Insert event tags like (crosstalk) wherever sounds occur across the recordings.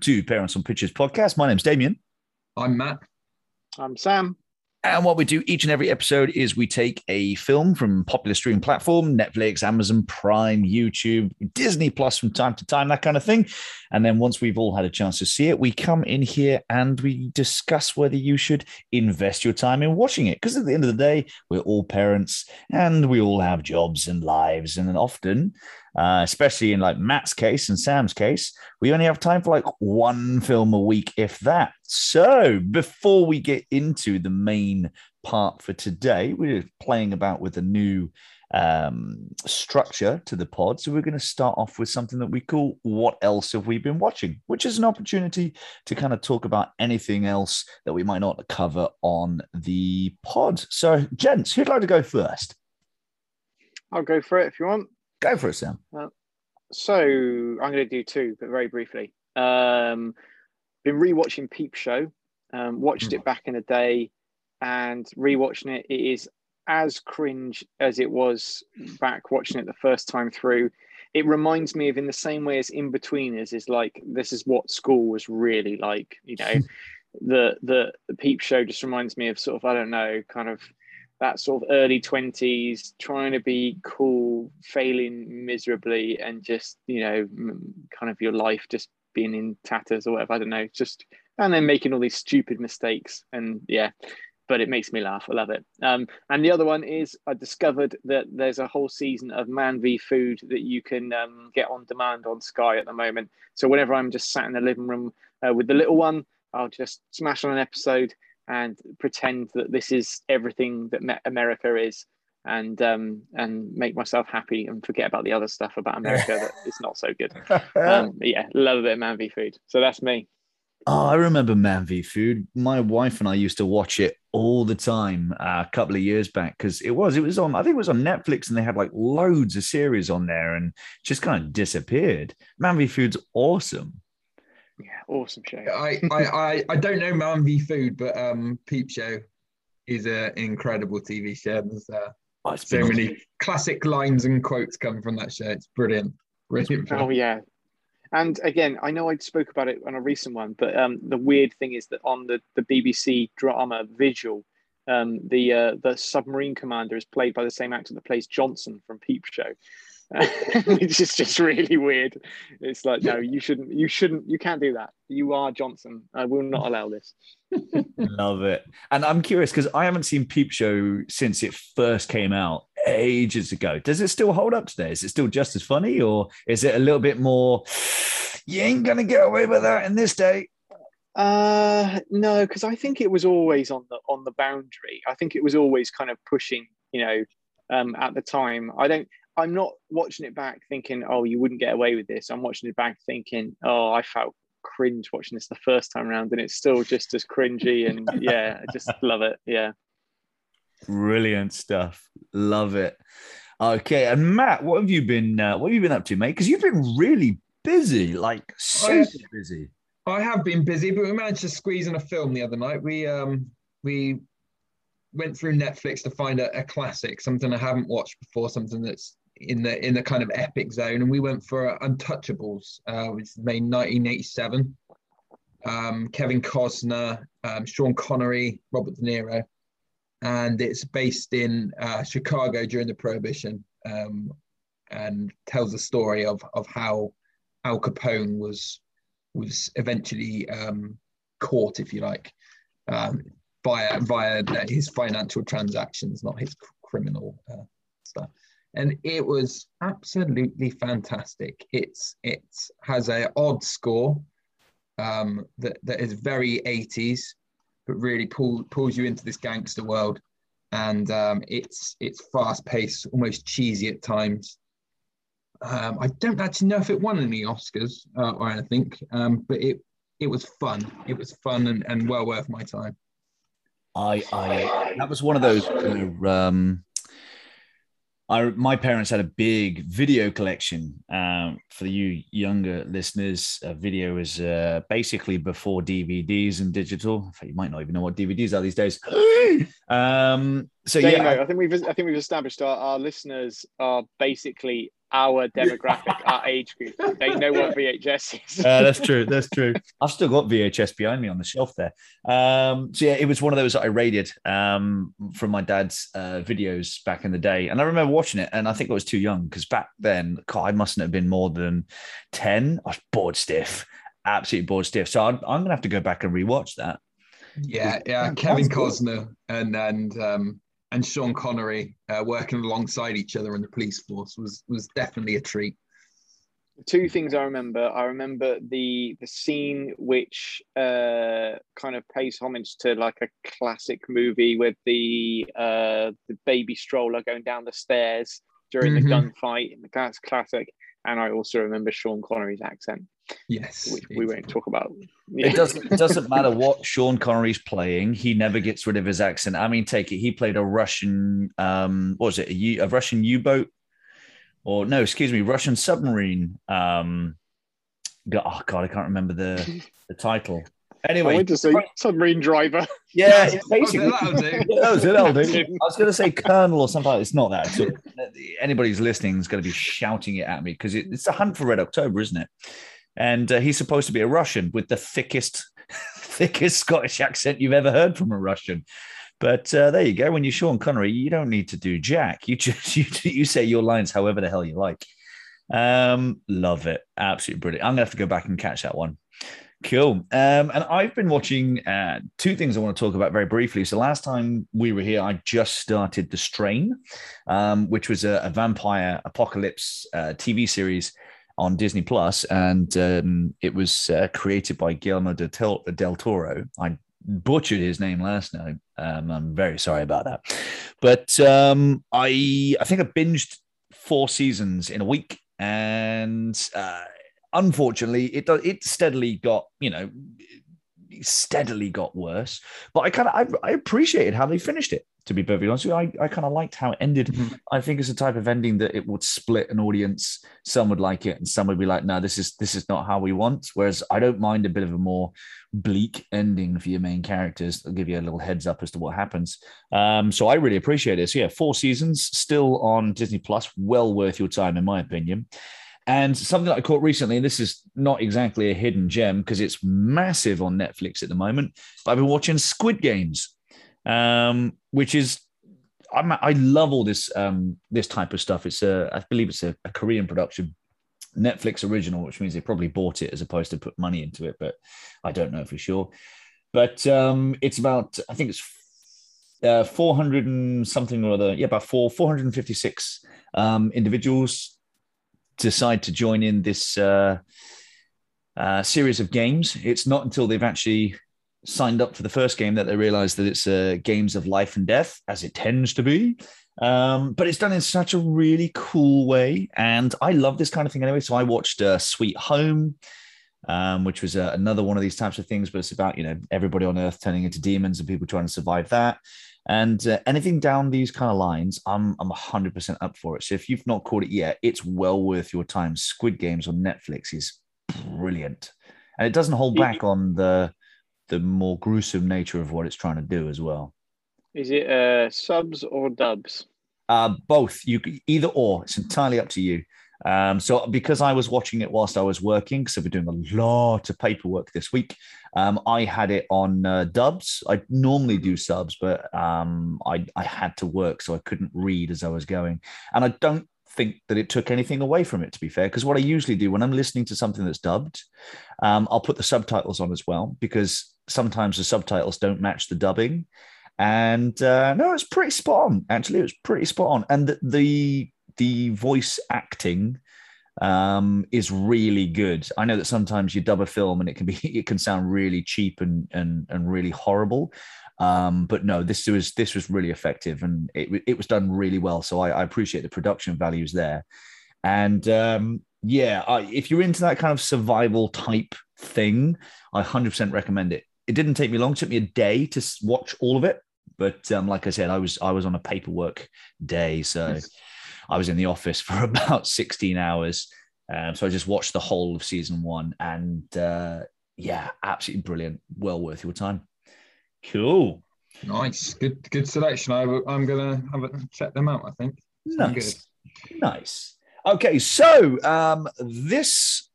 Welcome to Parents on Pictures podcast. My name's Damien. I'm Matt. I'm Sam. And what we do each and every episode is we take a film from popular streaming platform, Netflix, Amazon Prime, YouTube, Disney Plus from time to time, that kind of thing. And then once we've all had a chance to see it, we come in here and we discuss whether you should invest your time in watching it. Because at the end of the day, we're all parents and we all have jobs and lives. And often uh, especially in like Matt's case and Sam's case, we only have time for like one film a week, if that. So before we get into the main part for today, we're playing about with a new um, structure to the pod. So we're going to start off with something that we call What Else Have We Been Watching, which is an opportunity to kind of talk about anything else that we might not cover on the pod. So, gents, who'd like to go first? I'll go for it if you want. Go for it, Sam. Uh, so I'm going to do two, but very briefly. Um, been rewatching Peep Show. Um, watched mm. it back in the day, and rewatching it, it is as cringe as it was back watching it the first time through. It reminds me of in the same way as Inbetweeners is like this is what school was really like. You know, the (laughs) the the Peep Show just reminds me of sort of I don't know, kind of that sort of early 20s trying to be cool failing miserably and just you know kind of your life just being in tatters or whatever i don't know just and then making all these stupid mistakes and yeah but it makes me laugh. I love it. Um, and the other one is i discovered that there's a whole season of man v food that you can um, get on demand on sky at the moment. So whenever i'm just sat in the living room uh, with the little one i'll just smash on an episode and pretend that this is everything that America is and um, and make myself happy and forget about the other stuff about America that is not so good. (laughs) Um, yeah, love a bit of Man v Food. So that's me. Oh, I remember Man v Food. My wife and I used to watch it all the time uh, a couple of years back because it was it was on I think it was on Netflix and they had like loads of series on there and just kind of disappeared. Man v Food's awesome. Yeah, awesome show. I, I, I, I don't know Man v Food, but um, Peep Show is an incredible TV show. There's uh, oh, so many classic lines and quotes come from that show. It's brilliant. brilliant. Oh yeah, and again, I know I spoke about it on a recent one, but um, the weird thing is that on the, the BBC drama Vigil, um, the uh, the submarine commander is played by the same actor that plays Johnson from Peep Show. (laughs) which is just really weird. It's like, no, you shouldn't, you shouldn't, you can't do that. You are Johnson. I will not allow this. (laughs) Love it. And I'm curious because I haven't seen Peep Show since it first came out ages ago. Does it still hold up today? Is it still just as funny or is it a little bit more, you ain't going to get away with that in this day? Uh no, because I think it was always on the on the boundary. I think it was always kind of pushing, you know, um, at the time. I don't I'm not watching it back thinking, oh, you wouldn't get away with this. I'm watching it back thinking, oh, I felt cringe watching this the first time around, and it's still just as cringy. And (laughs) yeah, I just love it. Yeah. Brilliant stuff. Love it. Okay, and Matt, what have you been? Uh, what have you been up to, mate? Because you've been really busy, like super busy. I have been busy, but we managed to squeeze in a film the other night. We um we went through Netflix to find a, a classic, something I haven't watched before, something that's in the in the kind of epic zone, and we went for Untouchables, uh, which was made 1987. Um, Kevin Costner, um, Sean Connery, Robert De Niro, and it's based in uh, Chicago during the Prohibition, um, and tells the story of of how Al Capone was was eventually um, caught, if you like, um, via via his financial transactions, not his criminal uh, stuff and it was absolutely fantastic. It's it has a odd score um, that that is very 80s, but really pull, pulls you into this gangster world, and um, it's it's fast paced, almost cheesy at times. Um, I don't actually know if it won any Oscars uh, or anything, um, but it it was fun. It was fun and, and well worth my time. I I that was one of those. um, I, my parents had a big video collection. Um, for you younger listeners, a video is uh, basically before DVDs and digital. you might not even know what DVDs are these days. (gasps) um, so yeah, I think we've I think we've established our, our listeners are basically our (laughs) demographic, our age group. They know what VHS is. uh, that's true. That's true. (laughs) I've still got VHS behind me on the shelf there. Um, so yeah, it was one of those that I raided um, from my dad's uh, videos back in the day, and I remember watching it, and I think I was too young because back then, God, I mustn't have been more than ten. I was bored stiff, absolutely bored stiff. So I'm, I'm gonna have to go back and rewatch that. Yeah, yeah. Kevin Costner and and um, and Sean Connery uh, working alongside each other in the police force was was definitely a treat. Two things I remember. I remember the the scene which uh, kind of pays homage to like a classic movie with the uh, the baby stroller going down the stairs during mm-hmm. the gunfight. That's classic. And I also remember Sean Connery's accent. Yes, which we won't talk about. Yeah. It doesn't it doesn't matter what Sean Connery's playing. He never gets rid of his accent. I mean, take it. He played a Russian. Um, what was it? A, a Russian U-boat, or no? Excuse me, Russian submarine. Um, oh God, I can't remember the the title. Anyway, I went to say submarine driver. Yeah, (laughs) basically. that'll do. that was it. That'll do. (laughs) I was going to say colonel or something. It's not that. So anybody who's listening is going to be shouting it at me because it, it's a hunt for Red October, isn't it? And uh, he's supposed to be a Russian with the thickest, (laughs) thickest Scottish accent you've ever heard from a Russian. But uh, there you go. When you're Sean Connery, you don't need to do Jack. You just (laughs) you, you say your lines however the hell you like. Um, love it, absolutely brilliant. I'm gonna have to go back and catch that one. Cool. Um, and I've been watching uh, two things I want to talk about very briefly. So last time we were here, I just started The Strain, um, which was a, a vampire apocalypse uh, TV series on Disney Plus, and um, it was uh, created by Guillermo del, del Toro. I butchered his name last night. Um, I'm very sorry about that, but um, I I think I binged four seasons in a week, and uh, unfortunately, it it steadily got you know steadily got worse. But I kind of I, I appreciated how they finished it to be perfectly honest with you. I, I kind of liked how it ended. Mm-hmm. I think it's a type of ending that it would split an audience. Some would like it, and some would be like, "No, this is this is not how we want." Whereas I don't mind a bit of a more bleak ending for your main characters. I'll give you a little heads up as to what happens. Um, so I really appreciate it. So yeah, four seasons still on Disney Plus, well worth your time in my opinion. And something that I caught recently, and this is not exactly a hidden gem because it's massive on Netflix at the moment. But I've been watching Squid Games um, which is I'm, i love all this um, this type of stuff. It's a I believe it's a, a, Korean production, Netflix original, which means they probably bought it as opposed to put money into it, but I don't know for sure. But um, it's about I think it's uh, 400 and something or other, yeah, about four 456 um, individuals decide to join in this uh, uh, series of games. It's not until they've actually signed up for the first game that they realized that it's uh, games of life and death, as it tends to be. Um, but it's done in such a really cool way. And I love this kind of thing anyway. So I watched uh, Sweet Home, um, which was uh, another one of these types of things, but it's about, you know, everybody on earth turning into demons and people trying to survive that. And uh, anything down these kind of lines, I'm, I'm 100% up for it. So if you've not caught it yet, it's well worth your time. Squid Games on Netflix is brilliant. And it doesn't hold back on the the more gruesome nature of what it's trying to do as well. Is it uh, subs or dubs? Uh, both. You either or. It's entirely up to you. Um, so because I was watching it whilst I was working, because I've been doing a lot of paperwork this week, um, I had it on uh, dubs. I normally do subs, but um, I, I had to work, so I couldn't read as I was going. And I don't think that it took anything away from it, to be fair, because what I usually do when I'm listening to something that's dubbed, um, I'll put the subtitles on as well, because sometimes the subtitles don't match the dubbing. And uh, no, it's pretty spot on. Actually, it was pretty spot on. And the the, the voice acting um, is really good. I know that sometimes you dub a film and it can be (laughs) it can sound really cheap and and and really horrible. Um, but no, this was this was really effective and it, it was done really well. So I, I appreciate the production values there. And um, yeah, I, if you're into that kind of survival type thing, I 100% recommend it it didn't take me long. It took me a day to watch all of it. But um, like I said, I was I was on a paperwork day, so yes. I was in the office (laughs) for about 16 hours. Um, so I just watched the whole of season one, and uh, yeah, absolutely brilliant. Well worth your time. Cool. Nice, good, good selection. I, am gonna have a, check them out. I think. Nice, nice. Okay, so um, this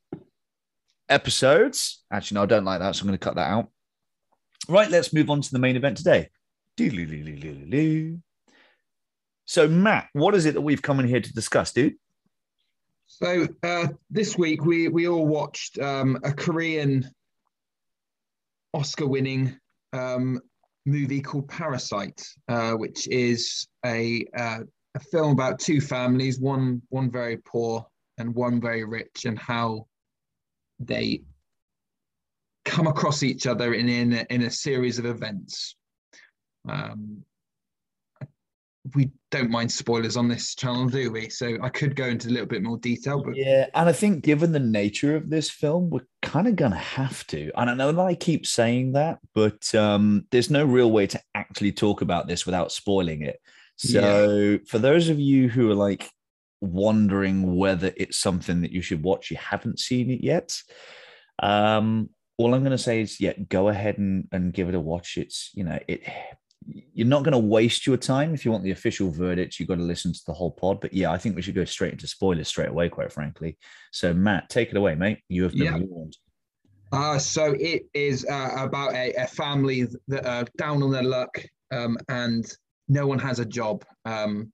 episode, actually, no, I don't like that, so I'm going to cut that out. Right, let's move on to the main event today. So, Matt, what is it that we've come in here to discuss, dude? So uh, this week we we all watched um, a Korean Oscar-winning um, movie called Parasite, uh, which is a uh, a film about two families, one one very poor and one very rich, and how they come across each other in in a, in a series of events. Um, we don't mind spoilers on this channel, do we? So I could go into a little bit more detail, but yeah, and I think given the nature of this film, we're kind of gonna have to. And I know that I keep saying that, but um, there's no real way to actually talk about this without spoiling it. So yeah. for those of you who are like wondering whether it's something that you should watch, you haven't seen it yet. Um, all I'm going to say is, yeah, go ahead and, and give it a watch. It's you know it you're not going to waste your time if you want the official verdict. You've got to listen to the whole pod. But yeah i think we should go straight into spoilers straight away quite frankly. So matt take it away mate. You have been yeah. warned. Uh, so it is uh, about a, a, family that are down on their luck um, and no one has a job. Um,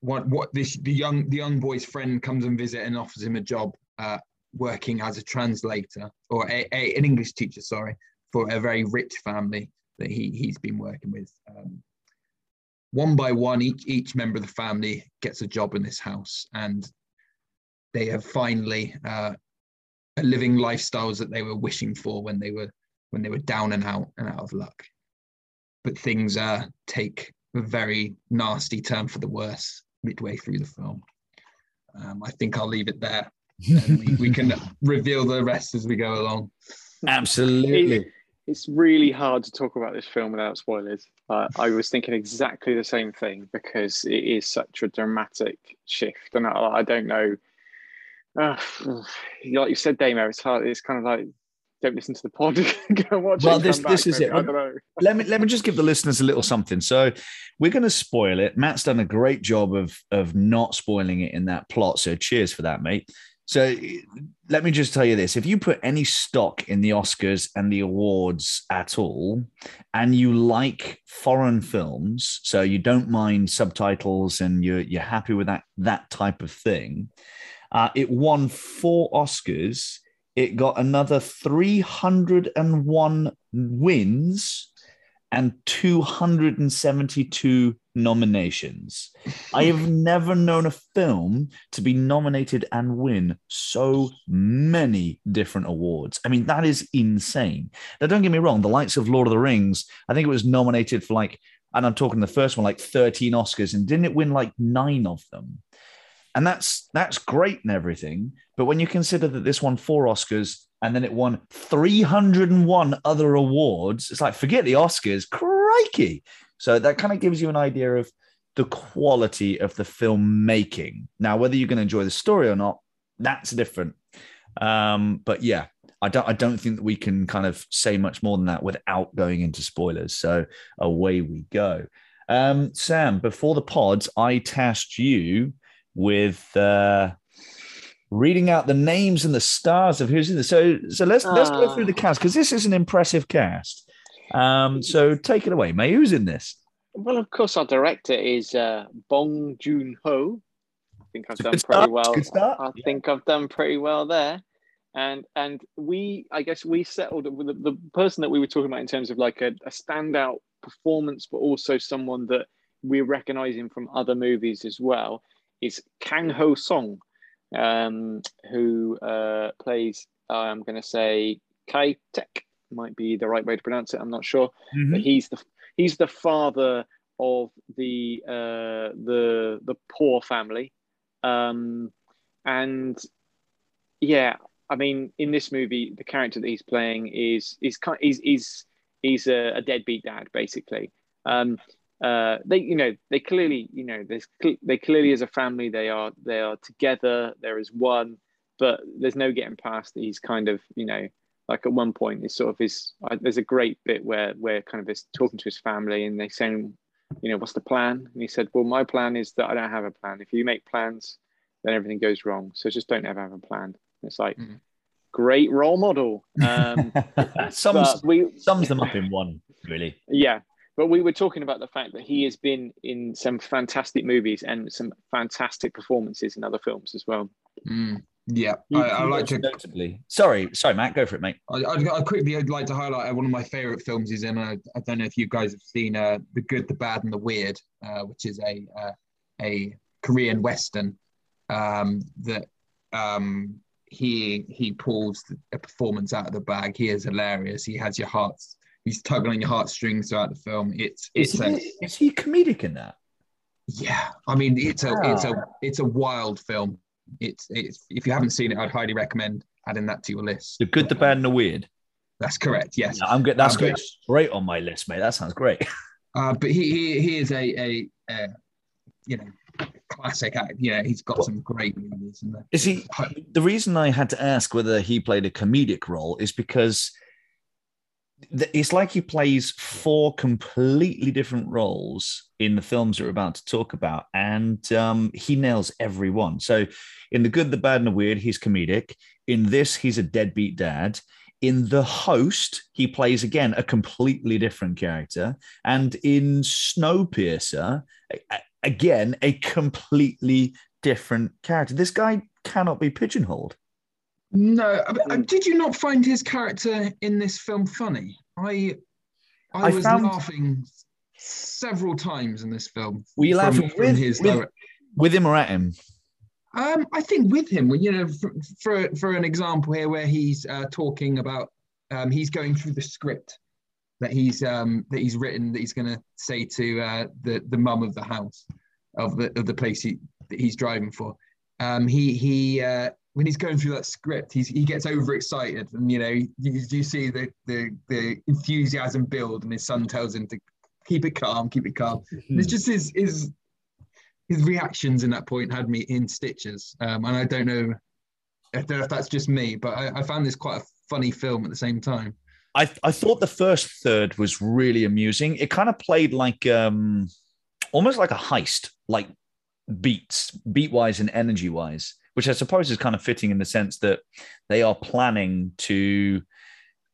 what what this the young the young boy's friend comes and visit and offers him a job. Uh, working as a translator or a, a, an english teacher sorry for a very rich family that he he's been working with. Um, one by one, each each member of the family gets a job in this house, and they have finally uh, living lifestyles that they were wishing for when they were when they were down and out and out of luck. But things uh, take a very nasty turn for the worse midway through the film. Um, I think I'll leave it there. We, we, can reveal the rest as we go along. Absolutely it's really hard to talk about this film without spoilers. Uh, I was thinking exactly the same thing because it is such a dramatic shift, and I, I don't know. Uh, like you said, Damo, it's hard. It's kind of like don't listen to the pod. (laughs) Go and watch well, it. this this is it. Let me let me just give the listeners a little something. So we're going to spoil it. Matt's done a great job of of not spoiling it in that plot. So cheers for that, mate. So let me just tell you this if you put any stock in the Oscars and the awards at all, and you like foreign films, so you don't mind subtitles and you're, you're happy with that, that type of thing, uh, it won four Oscars. It got another 301 wins and 272 nominations. I have (laughs) never known a film to be nominated and win so many different awards. I mean, that is insane. Now, don't get me wrong, the likes of Lord of the Rings, I think it was nominated for like, and I'm talking the first one, like 13 Oscars, and didn't it win like nine of them? And that's that's great and everything. But when you consider that this won four Oscars and then it won 301 other awards, it's like forget the Oscars, crikey. So that kind of gives you an idea of the quality of the filmmaking. Now, whether you're going to enjoy the story or not, that's different. Um, but yeah, I don't I don't think that we can kind of say much more than that without going into spoilers. So away we go. Um, Sam, before the pods, I tasked you with uh, reading out the names and the stars of who's in this. So so let's uh. let's go through the ah. cast because this is an impressive cast. Um, so take it away, May. Who's in this? Well, of course, our director is uh, Bong Joon Ho. I think I've done pretty well. I yeah. think I've done pretty well there. And and we, I guess, we settled with the, the person that we were talking about in terms of like a, a standout performance, but also someone that we're recognizing from other movies as well, is Kang Ho Song, um, who uh, plays, I'm going to say, Kai Tek might be the right way to pronounce it. I'm not sure, mm-hmm. but he's the he's the father of the uh, the the poor family, um, and yeah, I mean, in this movie, the character that he's playing is is kind is is he's a, a deadbeat dad basically. Um, uh, they you know they clearly you know there's they clearly as a family they are they are together there is one but there's no getting past that he's kind of you know like at one point it's sort of his uh, there's a great bit where where kind of is talking to his family and they saying you know what's the plan and he said well my plan is that i don't have a plan if you make plans then everything goes wrong. So just don't ever have a plan. It's like Mhm. great role model. Um, (laughs) sums, we sums them up in one, really. yeah, but we were talking about the fact that he has been in some fantastic movies and some fantastic performances in other films as well. Mm, yeah, He- I, I like to. notably. Sorry, sorry, Matt, go for it, mate. I, I'd, I'd quickly I'd like to highlight uh, one of my favorite films is in. Uh, I don't know if you guys have seen uh, the Good, the Bad, and the Weird, uh, which is a uh, a Korean western um, that um, he he pulls a performance out of the bag. He is hilarious. He has your hearts. He's tugging on your heartstrings throughout the film. It's Is it's he, a is he comedic in that? yeah. I mean, it's a it's Ah. a it's a wild film. It's it's if you haven't seen it, I'd highly recommend adding that to your list. The good, the bad, and the weird. That's correct. Yes. Yeah, I'm good. That's Um, going straight on my list, mate. That sounds great. (laughs) Uh, but he, he he is a, a, a you know classic act. Yeah, he's got some great movies. In there. Is he? The reason I had to ask whether he played a comedic role is because it's like he plays four completely different roles in the films that we're about to talk about, and um, he nails every one. So, in the good, the bad, and the weird, he's comedic. In this, he's a deadbeat dad. In The Host, he plays again a completely different character, and in Snowpiercer, again a completely different character. This guy cannot be pigeonholed. No, uh, did you not find his character in this film funny? I I, I was found- laughing several times in this film. Were you laughing with, his with, direct- with him or at him? Um, I think with him, you know, for for, for an example here, where he's uh, talking about, um, he's going through the script that he's um, that he's written that he's going to say to uh, the the mum of the house of the of the place he that he's driving for. Um, he he uh, when he's going through that script, he's he gets overexcited, and you know you, you see the the the enthusiasm build, and his son tells him to keep it calm, keep it calm. And it's just his his his reactions in that point had me in stitches. Um, and I don't know, I don't know if that's just me, but I, I found this quite a funny film at the same time. I I thought the first third was really amusing. It kind of played like um almost like a heist, like beats, beat wise and energy wise, which I suppose is kind of fitting in the sense that they are planning to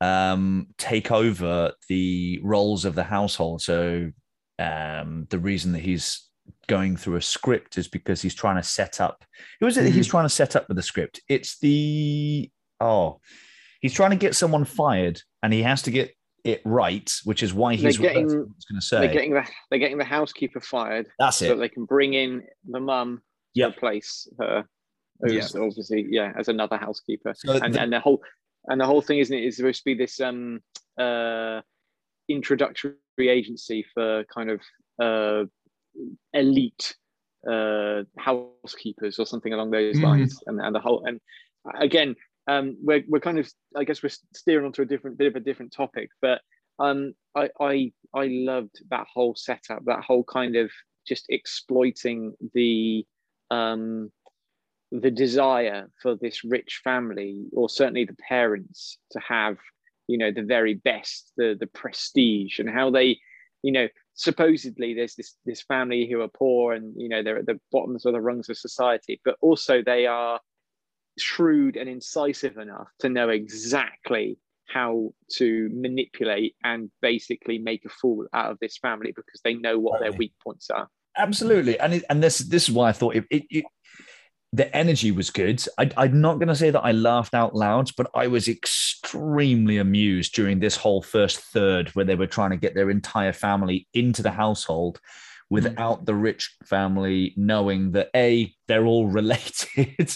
um take over the roles of the household. So um the reason that he's going through a script is because he's trying to set up who is it that he's trying to set up with the script? It's the oh he's trying to get someone fired and he has to get it right, which is why he's They're getting- going to say. They're getting the they're getting the housekeeper fired That's so that it. they can bring in the mum to Yep. replace her. Who's obviously yeah as another housekeeper. So and the- and the whole and the whole thing isn't it is supposed to be this um uh introductory agency for kind of uh elite uh housekeepers or something along those Mhm. lines and, and the whole and again um we're, we're kind of i guess we're steering onto a different bit of a different topic but um i i i loved that whole setup that whole kind of just exploiting the um the desire for this rich family or certainly the parents to have you know the very best the the prestige and how they you know supposedly there's this this family who are poor and you know they're at the bottoms of the rungs of society but also they are shrewd and incisive enough to know exactly how to manipulate and basically make a fool out of this family because they know what their weak points are. Absolutely, and it, and this this is why I thought it, it, it the energy was good. I, I'm not going to say that I laughed out loud, but I was extremely amused during this whole first third where they were trying to get their entire family into the household without the rich family knowing that a they're all (laughs) related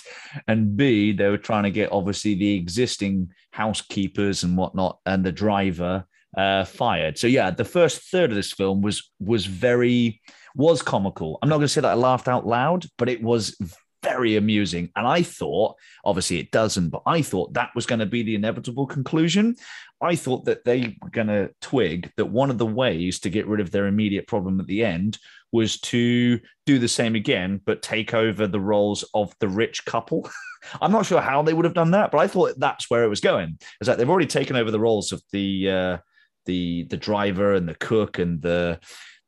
and b they were trying to get obviously the existing housekeepers and whatnot and the driver uh, fired. So yeah, the first third of this film was was very was comical. I'm not going to say that I laughed out loud, but it was very amusing. And I thought, obviously it doesn't, but I thought that was going to be the inevitable conclusion. I thought that they were going to twig that one of the ways to get rid of their immediate problem at the end was to do the same again, but take over the roles of the rich couple. (laughs) I'm not sure how they would have done that, but I thought that's where it was going. Is that they've already taken over the roles of the uh, the the driver and the cook and the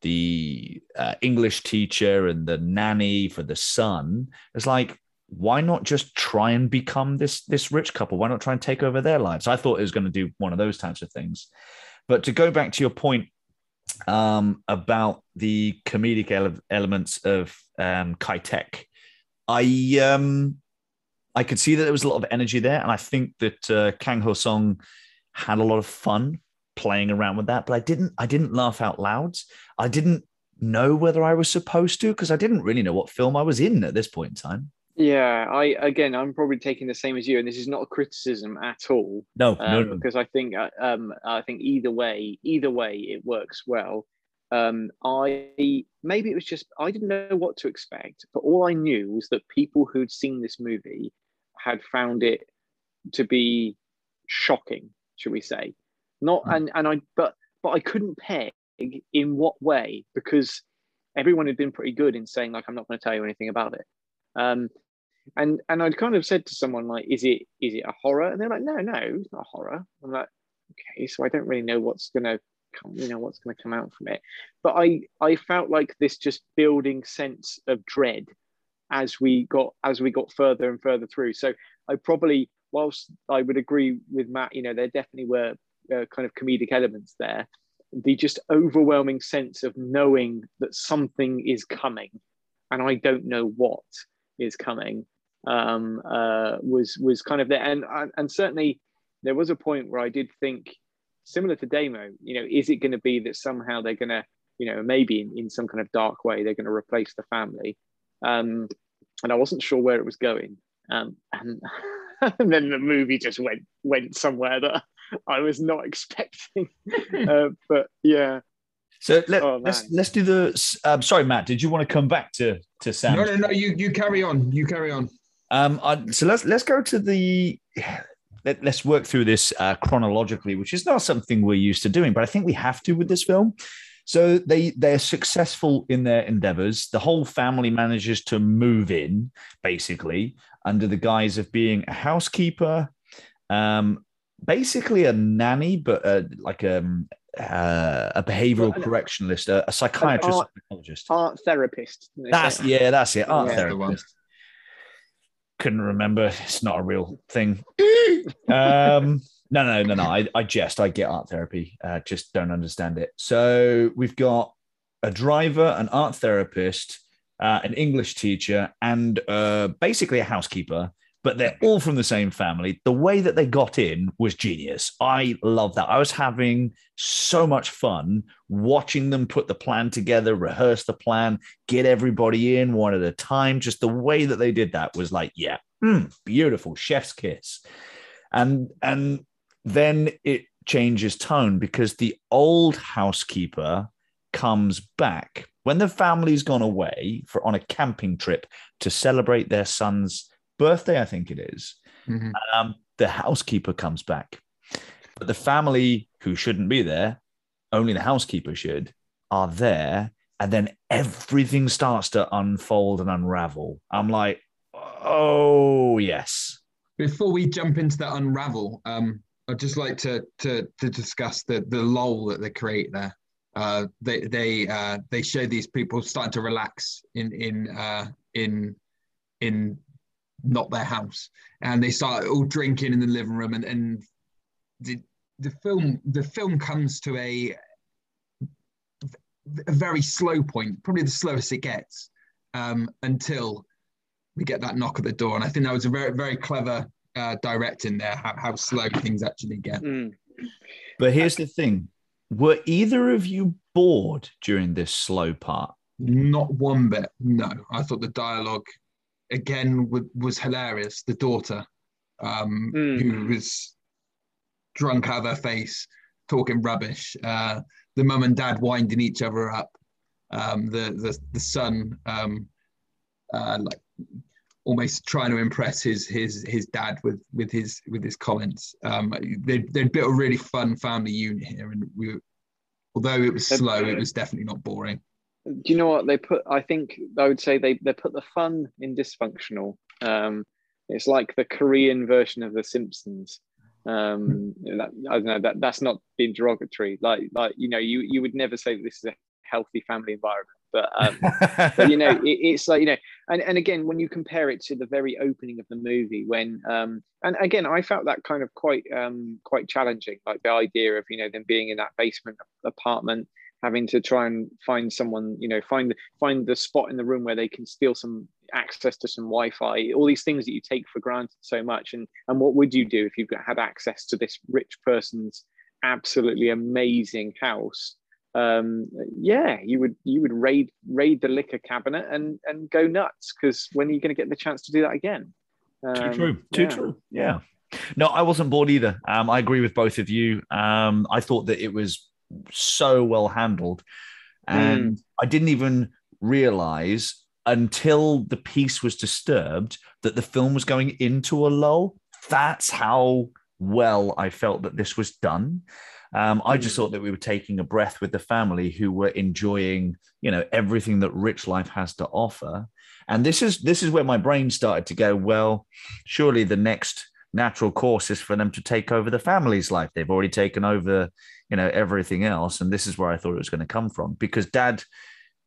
the uh, English teacher and the nanny for the son. It's like why not just try and become this this rich couple? Why not try and take over their lives? I thought it was going to do one of those types of things. But to go back to your point um, about the comedic ele- elements of um, Kai-Tak, I um, I could see that there was a lot of energy there, and I think that uh, Kang Ho Song had a lot of fun playing around with that. But I didn't I didn't laugh out loud. I didn't know whether I was supposed to because I didn't really know what film I was in at this point in time. Yeah, I again, I'm probably taking the same as you, and this is not a criticism at all. No, um, no, no. because I think uh, um, I think either way, either way, it works well. Um, I maybe it was just I didn't know what to expect, but all I knew was that people who'd seen this movie had found it to be shocking, should we say? Not Mm. and and I but but I couldn't peg in what way because everyone had been pretty good in saying like I'm not going to tell you anything about it. Um, and and I'd kind of said to someone like, "Is it is it a horror?" And they're like, "No, no, it's not a horror." I'm like, "Okay, so I don't really know what's gonna come, you know, what's gonna come out from it." But I I felt like this just building sense of dread as we got as we got further and further through. So I probably, whilst I would agree with Matt, you know, there definitely were uh, kind of comedic elements there. The just overwhelming sense of knowing that something is coming, and I don't know what is coming um, uh, was was kind of there, and and certainly there was a point where I did think, similar to Damo, you know, is it going to be that somehow they're going to, you know, maybe in, in some kind of dark way they're going to replace the family, um, and I wasn't sure where it was going, um, and (laughs) and then the movie just went went somewhere that (laughs) I was not expecting, (laughs) uh, but yeah. So let, Oh, let's let's do the. Um, sorry, Matt. Did you want to come back to to Sam? No, no, no. You you carry on. You carry on. Um, I, so let's let's go to the. Let, let's work through this uh, chronologically, which is not something we're used to doing, but I think we have to with this film. So they they're successful in their endeavors. The whole family manages to move in, basically, under the guise of being a housekeeper, um, basically a nanny, but uh, like um, uh, a behavioral Well, correctionalist, a, a psychiatrist, art- psychologist. Art therapist. That's say? yeah, that's it. Art Yeah. The therapist. Couldn't remember. It's not a real thing. (laughs) um, no, no, no, no. I, I jest. I get art therapy. Uh, just don't understand it. So we've got a driver, an art therapist, uh, an English teacher, and uh, basically a housekeeper. But they're all from the same family. The way that they got in was genius. I love that. I was having so much fun watching them put the plan together, rehearse the plan, get everybody in one at a time. Just the way that they did that was like, yeah, mm, beautiful, chef's kiss. And and then it changes tone because the old housekeeper comes back when the family's gone away for on a camping trip to celebrate their son's birthday, I think it is. Mhm. Um, the housekeeper comes back, but the family who shouldn't be there, only the housekeeper should, are there. And then everything starts to unfold and unravel. I'm like, oh, yes. Before we jump into the unravel, um, I'd just like to to to discuss the the lull that they create there. Uh, they they uh, they show these people starting to relax in in uh, in in not their house, and they start all drinking in the living room, and and the the film the film comes to a a very slow point, probably the slowest it gets, um, until we get that knock at the door. And I think that was a very, very clever uh, directing there, how, how slow things actually get. Mm. But here's the thing were either of you bored during this slow part? Not one bit. No, I thought the dialogue again w- was hilarious. The daughter, um, Mm. who was drunk out of her face, talking rubbish. Uh, the mum and dad winding each other up. Um, the the the son, um, uh, like almost trying to impress his his his dad with with his with his comments. Um, they they built a really fun family unit here, and we, although it was slow, it was definitely not boring. Do you know what they put? I think I would say they they put the fun in dysfunctional. Um, it's like the Korean version of The Simpsons. Um, that, I don't know that that's not being derogatory. Like like you know you you would never say that this is a healthy family environment. But, um, (laughs) but you know, it, it's like you know, and, and again, when you compare it to the very opening of the movie, when um, and again, I felt that kind of quite um, quite challenging, like the idea of you know them being in that basement apartment, having to try and find someone, you know, find find the spot in the room where they can steal some access to some Wi-Fi, all these things that you take for granted so much. And and what would you do if you had access to this rich person's absolutely amazing house? Um, yeah, you would you would raid raid the liquor cabinet and and go nuts because when are you going to get the chance to do that again? Um, too true. Too yeah. true. Yeah. No, I wasn't bored either. Um, I agree with both of you. Um, I thought that it was so well handled, and mm. I didn't even realize until the peace was disturbed that the film was going into a lull. That's how well I felt that this was done. Um, I just hmm. thought that we were taking a breath with the family who were enjoying, you know, everything that rich life has to offer. And this is this is where my brain started to go. Well, surely the next natural course is for them to take over the family's life. They've already taken over, you know, everything else, and this is where I thought it was going to come from because Dad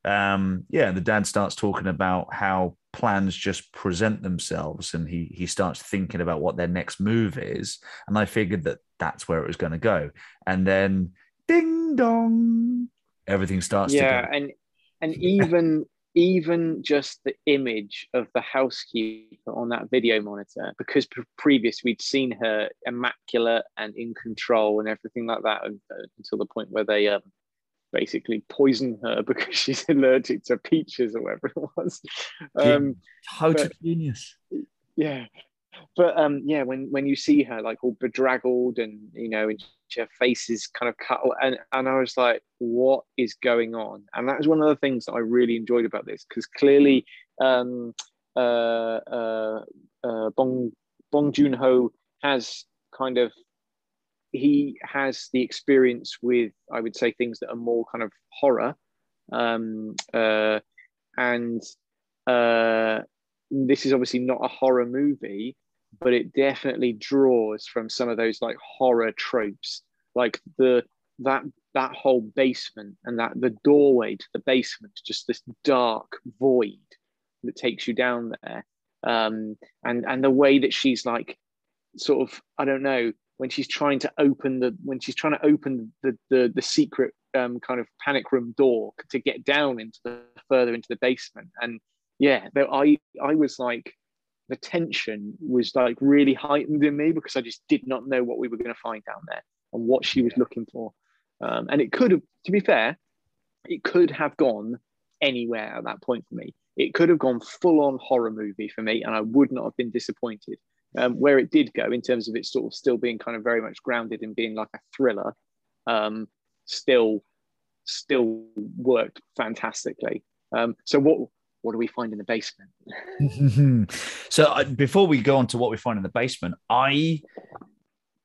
um, yeah, the dad starts talking about how plans just present themselves, and he he starts thinking about what their next move is. And I figured that that's where it was going to go. And then, ding dong, everything starts. Yeah, and and (laughs) even even just the image of the housekeeper on that video monitor, because previous we'd seen her immaculate and in control and everything like that until the point where they um, basically poison her (laughs) because she's allergic to peaches or whatever it was. Um, Total genius. Yeah. But um, yeah, when when you see her like all bedraggled and you know, and her face is kind of cut, and and I was like, what is going on? And that was one of the things that I really enjoyed about this because clearly, um, uh, uh, uh, Bong Bong Joon Ho has kind of he has the experience with, I would say, things that are more kind of horror. Um, uh, and uh, this is obviously not a horror movie, but it definitely draws from some of those like horror tropes, like the that that whole basement and that the doorway to the basement, just this dark void that takes you down there, um, and and the way that she's like, sort of, I don't know, when she's trying to open the when she's trying to open the the, the secret um, kind of panic room door to get down into the further into the basement. And yeah i i was like the tension was like really heightened in me because i just did not know what we were going to find down there and what she was looking for. Um, and it could have to be fair it could have gone anywhere at that point for me. It could have gone full on horror movie for me and i would not have been disappointed um, where it did go in terms of it sort of still being kind of very much grounded in being like a thriller, um, still still worked fantastically. Um, so what what do we find in the basement? (laughs) so uh, before we go on to what we find in the basement, I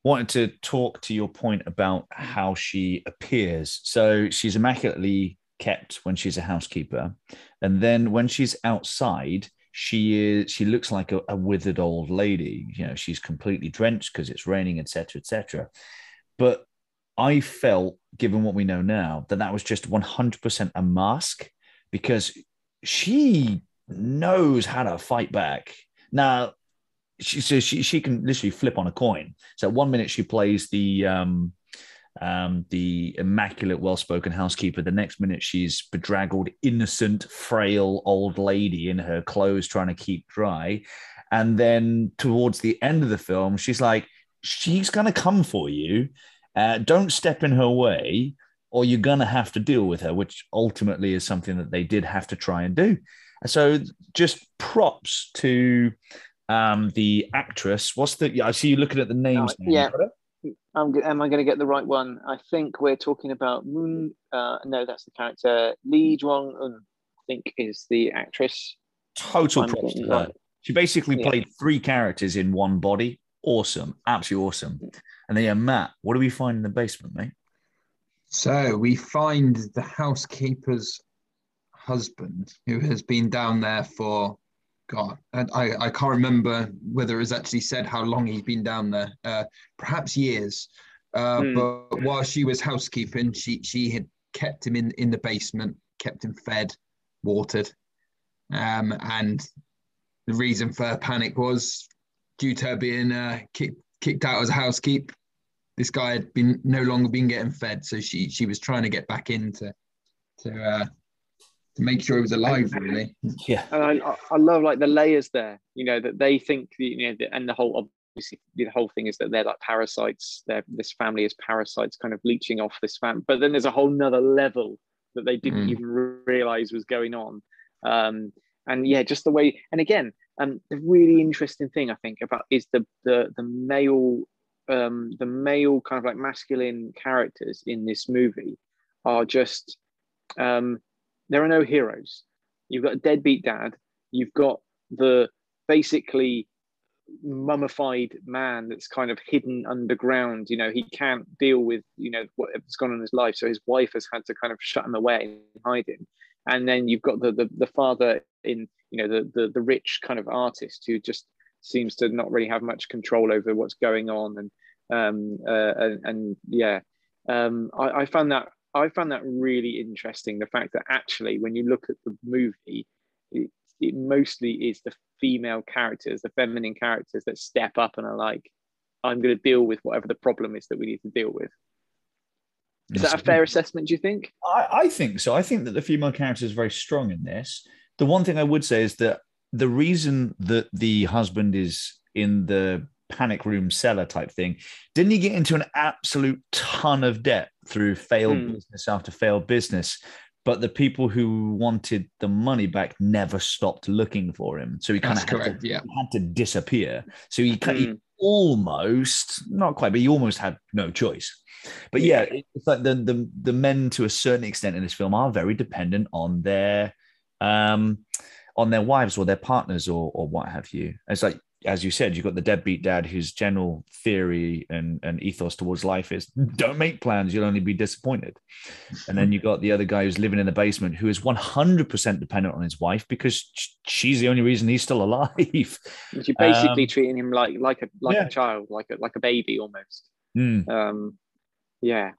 wanted to talk to your point about how she appears. So she's immaculately kept when she's a housekeeper, and then when she's outside, she is she looks like a, a withered old lady you know she's completely drenched because it's raining etc etc but i felt given what we know now that that was just 100% a mask because she knows how to fight back now she says she, she can literally flip on a coin so one minute she plays the um um, the immaculate, well spoken housekeeper. The next minute, she's bedraggled, innocent, frail old lady in her clothes trying to keep dry. And then towards the end of the film, she's like, she's to come for you. Uh, don't step in her way, or you're going to have to deal with her, which ultimately is something that they did have to try and do. So just props to um, the actress. What's the? I see you looking at the names. Oh, yeah. I'm, am I going to get the right one? I think we're talking about Moon. Uh, no, that's the character. Lee Jung Eun, I think, is the actress. Total props to her. She basically yeah. played three characters in one body. Awesome, absolutely awesome. And then, yeah, Matt, what do we find in the basement, mate? So we find the housekeeper's husband, who has been down there for God, and I, I can't remember whether it was actually said how long he's been down there. Uh, perhaps years. Uh, mm. But while she was housekeeping, she she had kept him in in the basement, kept him fed, watered. Um, and the reason for her panic was due to her being uh, kicked, kicked out as a housekeeper. This guy had been no longer been getting fed, so she she was trying to get back into to uh, to make sure he was alive. Really, yeah. And I, I love like the layers there. You know that they think you know, and the whole obviously the whole thing is that they're like parasites. They're this family is parasites, kind of leeching off this family. But then there's a whole nother level that they didn't mm. even realize was going on. Um, and yeah, just the way. And again, um, the really interesting thing I think about is the the the male, um, the male kind of like masculine characters in this movie are just um, there are no heroes. You've got a deadbeat dad. You've got the basically mummified man that's kind of hidden underground. You know, he can't deal with, you know, what's gone on in his life. So his wife has had to kind of shut him away and hide him. And then you've got the the, the father in, you know, the, the the rich kind of artist who just seems to not really have much control over what's going on. And um uh, and, and yeah. Um I, I found that I found that really interesting. The fact that actually when you look at the movie, it, it mostly is the female characters, the feminine characters that step up and are like, I'm going to deal with whatever the problem is that we need to deal with. Is that a fair assessment, do you think? I, I think so. I think that the female character is very strong in this. The one thing I would say is that the reason that the husband is in the panic room cellar type thing, didn't he get into an absolute ton of debt through failed mm. business after failed business? but the people who wanted the money back never stopped looking for him. So he kind of had, correct, to, yeah. had to disappear. So he, mm. he hmm. almost, not quite, but he almost had no choice. But yeah, it's like the, the the men to a certain extent in this film are very dependent on their um on their wives or their partners or or what have you. It's like as you said, you've got the deadbeat dad whose general theory and, and ethos towards life is don't make plans, you'll only be disappointed. And then you've got the other guy who's living in the basement who is 100% dependent on his wife because she's the only reason he's still alive. You're basically um, treating him like like a like yeah. a child, like a like a baby almost. Mm. Um, yeah.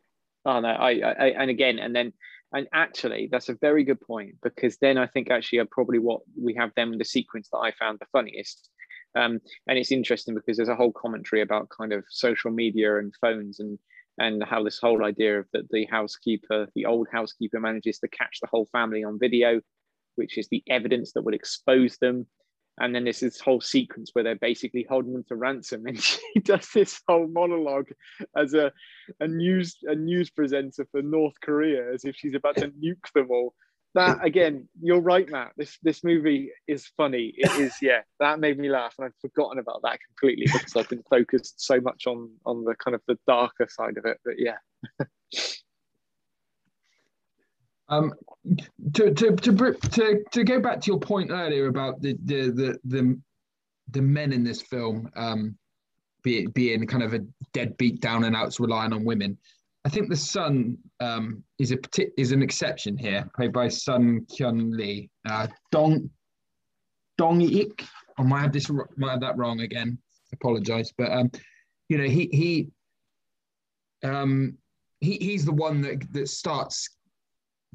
Oh no, I, I and again, and then and actually, that's a very good point because then I think actually are probably what we have them the sequence that I found the funniest um, and it's interesting because there's a whole commentary about kind of social media and phones and and how this whole idea of that the housekeeper, the old housekeeper, manages to catch the whole family on video, which is the evidence that would expose them. And then there's this whole sequence where they're basically holding them to ransom, (laughs) and she does this whole monologue as a, a news a news presenter for North Korea, as if she's about to (laughs) nuke them all. That again you're right matt. This this movie is funny. It is (laughs) yeah that made me laugh and i'd forgotten about that completely because i've been focused so much on on the kind of the darker side of it but yeah um to, to to to to go back to your point earlier about the the the the, the men in this film um be, being kind of a deadbeat down and outs relying on women I think the son um, is a is an exception here, played by Sun Kyun Lee. Uh, Dong Dong Ik. I might have this might have that wrong again. Apologize, but um, you know he he um, he he's the one that that starts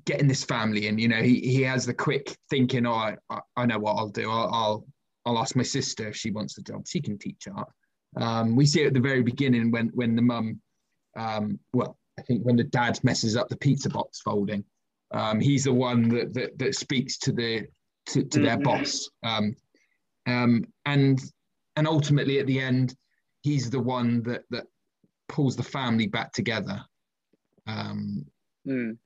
getting this family and you know he he has the quick thinking. Oh, I, I know what I'll do. I'll, I'll I'll ask my sister if she wants the job. She can teach art. Um, we see it at the very beginning when when the mum um, well, I think when the dad messes up the pizza box folding, um, he's the one that, that, that speaks to the to, to their mm-hmm. boss, um, um, and and ultimately at the end, he's the one that that pulls the family back together. Um, mm.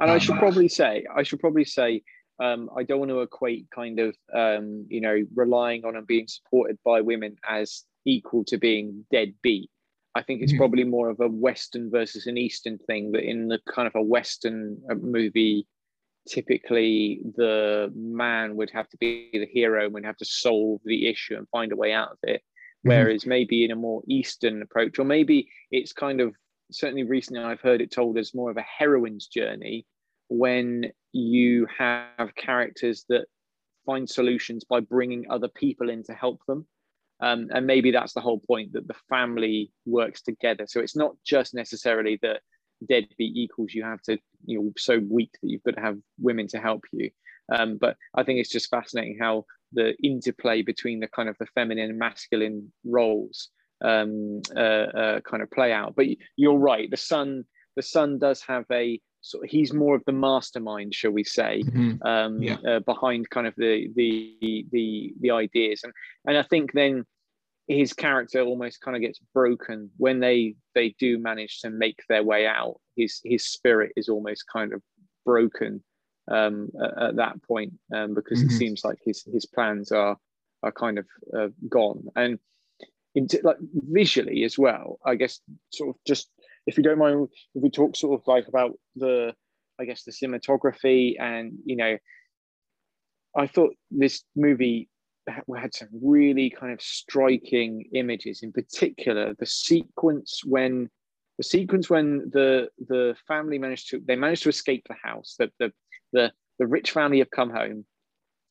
And I should um, probably say, I should probably say, um, I don't want to equate kind of, um, you know, relying on and being supported by women as equal to being deadbeat. I think it's mm-hmm. probably more of a Western versus an Eastern thing. That in the kind of a Western uh, movie, typically the man would have to be the hero and would have to solve the issue and find a way out of it. Mm-hmm. Whereas maybe in a more Eastern approach, or maybe it's kind of certainly recently I've heard it told as more of a heroine's journey when you have characters that find solutions by bringing other people in to help them. Um, and maybe that's the whole point that the family works together. So it's not just necessarily that deadbeat equals you have to, you know, so weak that you've got to have women to help you. Um, but I think it's just fascinating how the interplay between the kind of the feminine and masculine roles um, uh, uh, kind of play out. But you're right. The son, the son does have a sort. Of, he's more of the mastermind, shall we say, Mhm. um, Yeah. uh, behind kind of the the the the ideas. And and I think then his character almost kind of gets broken when they they do manage to make their way out. His his spirit is almost kind of broken um, at, at that point um, because Mhm. it seems like his his plans are are kind of uh, gone and like visually as well i guess sort of just if you don't mind if we talk sort of like about the i guess the cinematography and you know i thought this movie ha- had some really kind of striking images in particular the sequence when the sequence when the the family managed to they managed to escape the house That the the, the rich family have come home.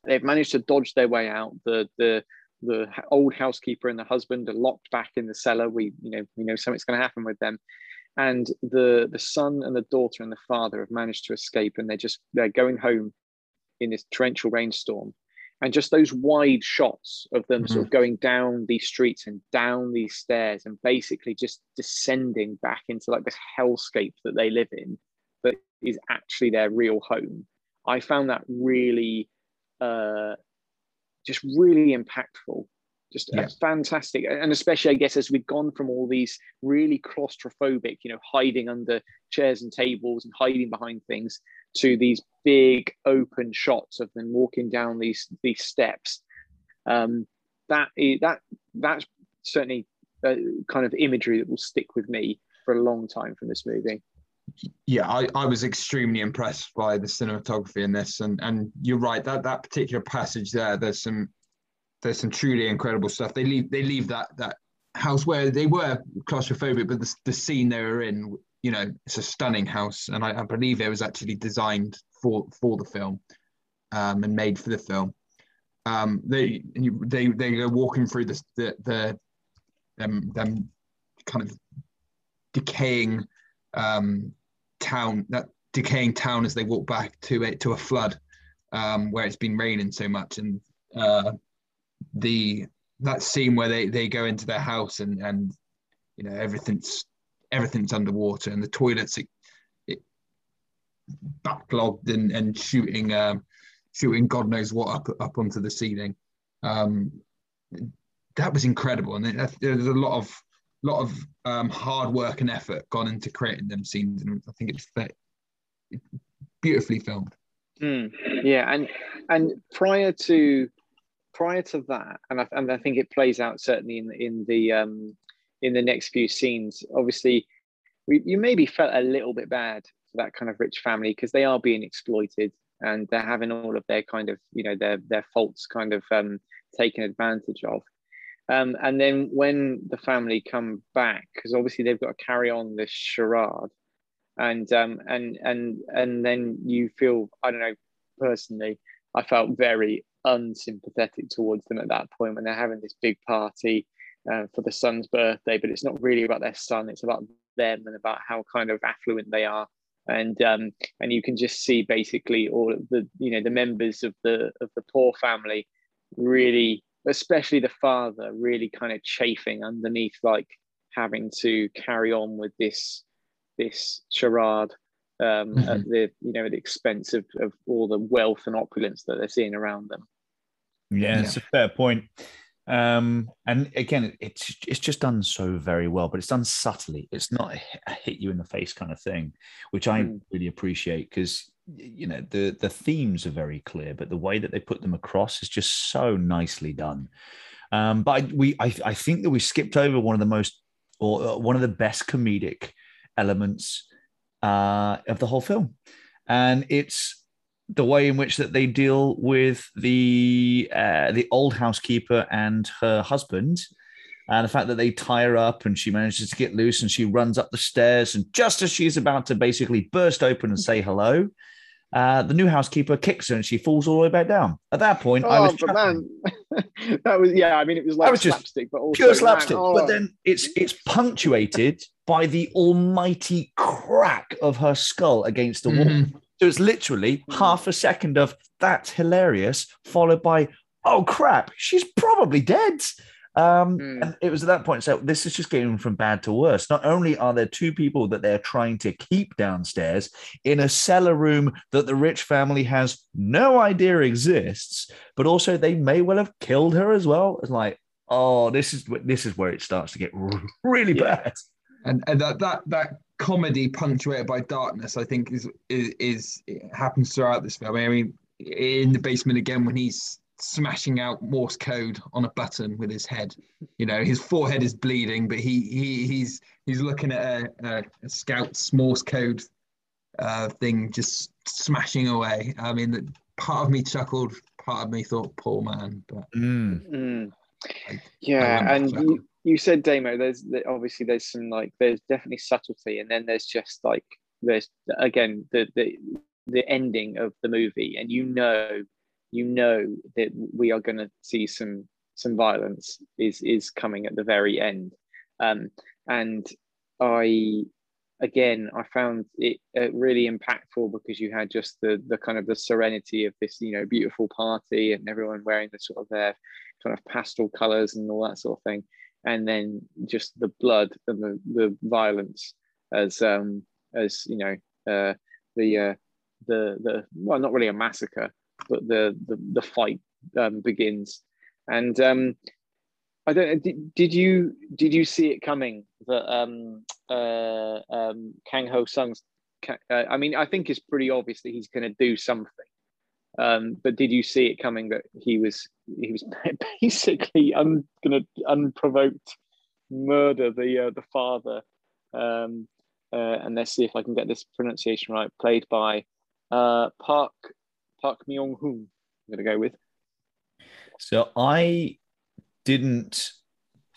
They've managed to dodge their way out the the the old housekeeper and the husband are locked back in the cellar. We you know we know something's going to happen with them. And the the son and the daughter and the father have managed to escape and they're just they're going home in this torrential rainstorm. And just those wide shots of them sort of going down these streets and down these stairs and basically just descending back into like this hellscape that they live in that is actually their real home. I found that really uh just really impactful just Yeah. fantastic and especially i guess as we've gone from all these really claustrophobic you know hiding under chairs and tables and hiding behind things to these big open shots of them walking down these these steps um that is that that's certainly a kind of imagery that will stick with me for a long time from this movie yeah, I, I was extremely impressed by the cinematography in this, and and you're right that that particular passage there. There's some there's some truly incredible stuff. They leave they leave that that house where they were claustrophobic, but the the scene they were in, you know, it's a stunning house, and I, I believe it was actually designed for for the film, um, and made for the film. Um, they they they go walking through the the the them them kind of decaying um, town that decaying town as they walk back to it to a flood um, where it's been raining so much. And uh, the that scene where they they go into their house and and you know everything's everything's underwater and the toilets it, it backlogged and and shooting um, shooting God knows what up up onto the ceiling. Um, that was incredible. And there's a lot of lot of um, hard work and effort gone into creating them scenes, and I think it's beautifully filmed. Mm, yeah, and and prior to prior to that, and I, and I think it plays out certainly in in the um, in the next few scenes. Obviously, we, you maybe felt a little bit bad for that kind of rich family because they are being exploited and they're having all of their kind of you know their their faults kind of um, taken advantage of. Um, and then when the family come back, because obviously they've got to carry on this charade, and um, and and and then you feel I don't know personally, I felt very unsympathetic towards them at that point when they're having this big party uh, for the son's birthday, but it's not really about their son; it's about them and about how kind of affluent they are. And um, and you can just see basically all the you know the members of the of the poor family really especially the father really kind of chafing underneath like having to carry on with this this charade um, Mhm. at the you know at the expense of, of all the wealth and opulence that they're seeing around them Yeah, Yeah. it's a fair point. Um, and again, it's it's just done so very well, but it's done subtly. It's not a hit- a hit you in the face kind of thing, which I Mm. really appreciate because you know the the themes are very clear, but the way that they put them across is just so nicely done. Um, but I, we I, I think that we skipped over one of the most or uh, one of the best comedic elements uh, of the whole film, and it's the way in which that they deal with the uh, the old housekeeper and her husband, and the fact that they tie her up and she manages to get loose and she runs up the stairs and just as she's about to basically burst open and say hello, uh, the new housekeeper kicks her and she falls all the way back down. At that point, I oh was but man (laughs) that was yeah i mean it was like was just slapstick but also pure man, slapstick. oh, But then it's it's punctuated by the almighty crack of her skull against the wall Mhm. it was literally Mm. half a second of that's hilarious, followed by oh crap, she's probably dead. Um, Mm. and it was at that point. So this is just getting from bad to worse. Not only are there two people that they're trying to keep downstairs in a cellar room that the rich family has no idea exists, but also they may well have killed her as well. It's like, oh, this is this is where it starts to get really Yeah. bad. and and that that that comedy punctuated by darkness, I think, is is, is it happens throughout this film. I mean, in the basement again when he's smashing out Morse code on a button with his head. You know, his forehead is bleeding, but he he he's he's looking at a, a, a scout's Morse code uh, thing just smashing away. I mean, that part of me chuckled, part of me thought, poor man. But Mm. Mm. I- Yeah, I and you, you said Damo. There's obviously there's some like there's definitely subtlety, and then there's just like there's again the the the ending of the movie, and you know you know that we are going to see some some violence is is coming at the very end, um, and I again I found it uh, really impactful because you had just the the kind of the serenity of this you know beautiful party and everyone wearing the sort of their kind of pastel colors and all that sort of thing. And then just the blood and the, the violence as um as you know uh the uh the the well not really a massacre but the the, the fight um begins and um I don't. Did, you did you see it coming that um uh um Kang Ho Sung's uh, I mean I think it's pretty obvious that he's going to do something um, but did you see it coming that he was he was (laughs) basically un, gonna unprovoked murder the uh, the father? Um, uh, and let's see if I can get this pronunciation right. Played by uh, Park Park Myung Hoon. I'm gonna go with. So I didn't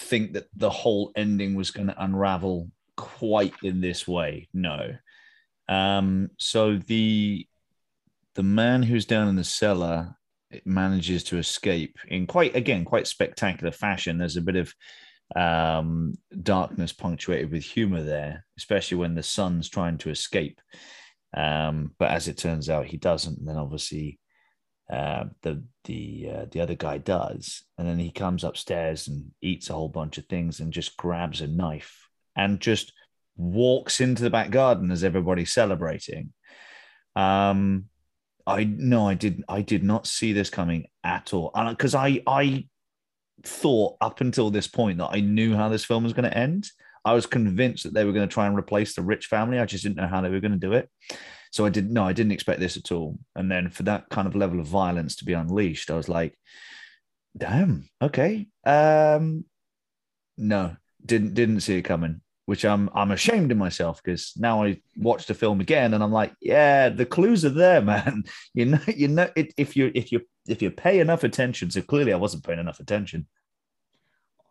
think that the whole ending was going to unravel quite in this way. No. Um, so the the man who's down in the cellar manages to escape in quite again quite spectacular fashion. There's a bit of um, darkness punctuated with humor there, especially when the sun's trying to escape. Um, but as it turns out, he doesn't. And then obviously uh, the the uh, the other guy does, and then he comes upstairs and eats a whole bunch of things and just grabs a knife and just walks into the back garden as everybody's celebrating. Um, I no, I did I did not see this coming at all, and because I I thought up until this point that I knew how this film was going to end. I was convinced that they were going to try and replace the rich family. I just didn't know how they were going to do it. So I didn't no, I didn't expect this at all. And then for that kind of level of violence to be unleashed, I was like, damn, okay. Um no, didn't didn't see it coming, which I'm I'm ashamed of myself because now I watched the film again and I'm like, yeah, the clues are there, (laughs) man. You know, you know, it, if you if you if you pay enough attention, so clearly I wasn't paying enough attention.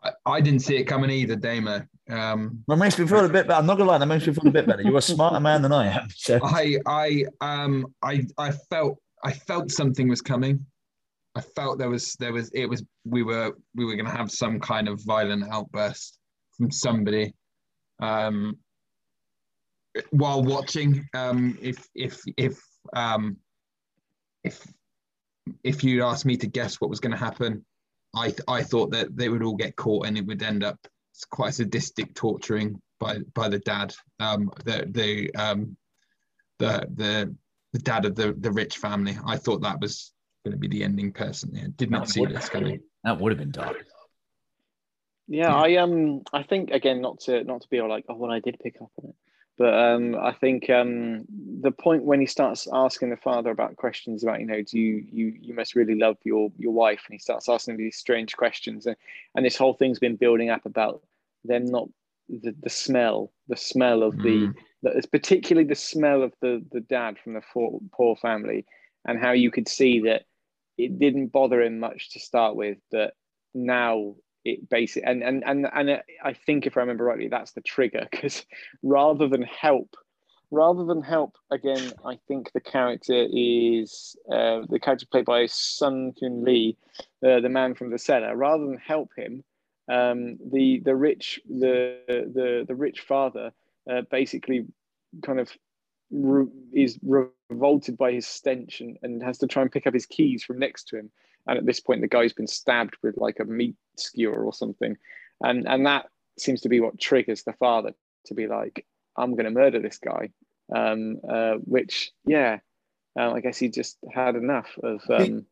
I, I didn't see it coming either, Damo. Um, That makes me feel a bit better. I'm not gonna lie, that makes me feel a bit better. You're a smarter man than I am. So (laughs) I I um I I felt I felt something was coming. I felt there was there was it was we were we were gonna have some kind of violent outburst from somebody. Um while watching. Um if if if um if if you'd asked me to guess what was gonna happen, I th- I thought that they would all get caught and it would end up quite sadistic torturing by by the dad. Um the the um the the the dad of the the rich family. I thought that was going to be the ending. Personally, I did not see this coming. that would have been dark. Yeah, Yeah. I um I think again not to not to be all like oh well I did pick up on it, but um I think um the point when he starts asking the father about questions about you know do you you you must really love your your wife and he starts asking these strange questions and and this whole thing's been building up about them not the, the smell the smell of the that it's particularly the smell of the the dad from the poor, poor family and how you could see that it didn't bother him much to start with but now it basically and and and, and it, i think if i remember rightly that's the trigger because (laughs) rather than help rather than help again i think the character is uh, the character played by sun Kyun lee uh, the man from the cellar rather than help him um, the the rich the the the rich father uh, basically kind of re- is revolted by his stench and, and has to try and pick up his keys from next to him. And at this point, the guy's been stabbed with like a meat skewer or something, and and that seems to be what triggers the father to be like, I'm going to murder this guy. Um, uh, which, yeah, uh, I guess he just had enough of. Um,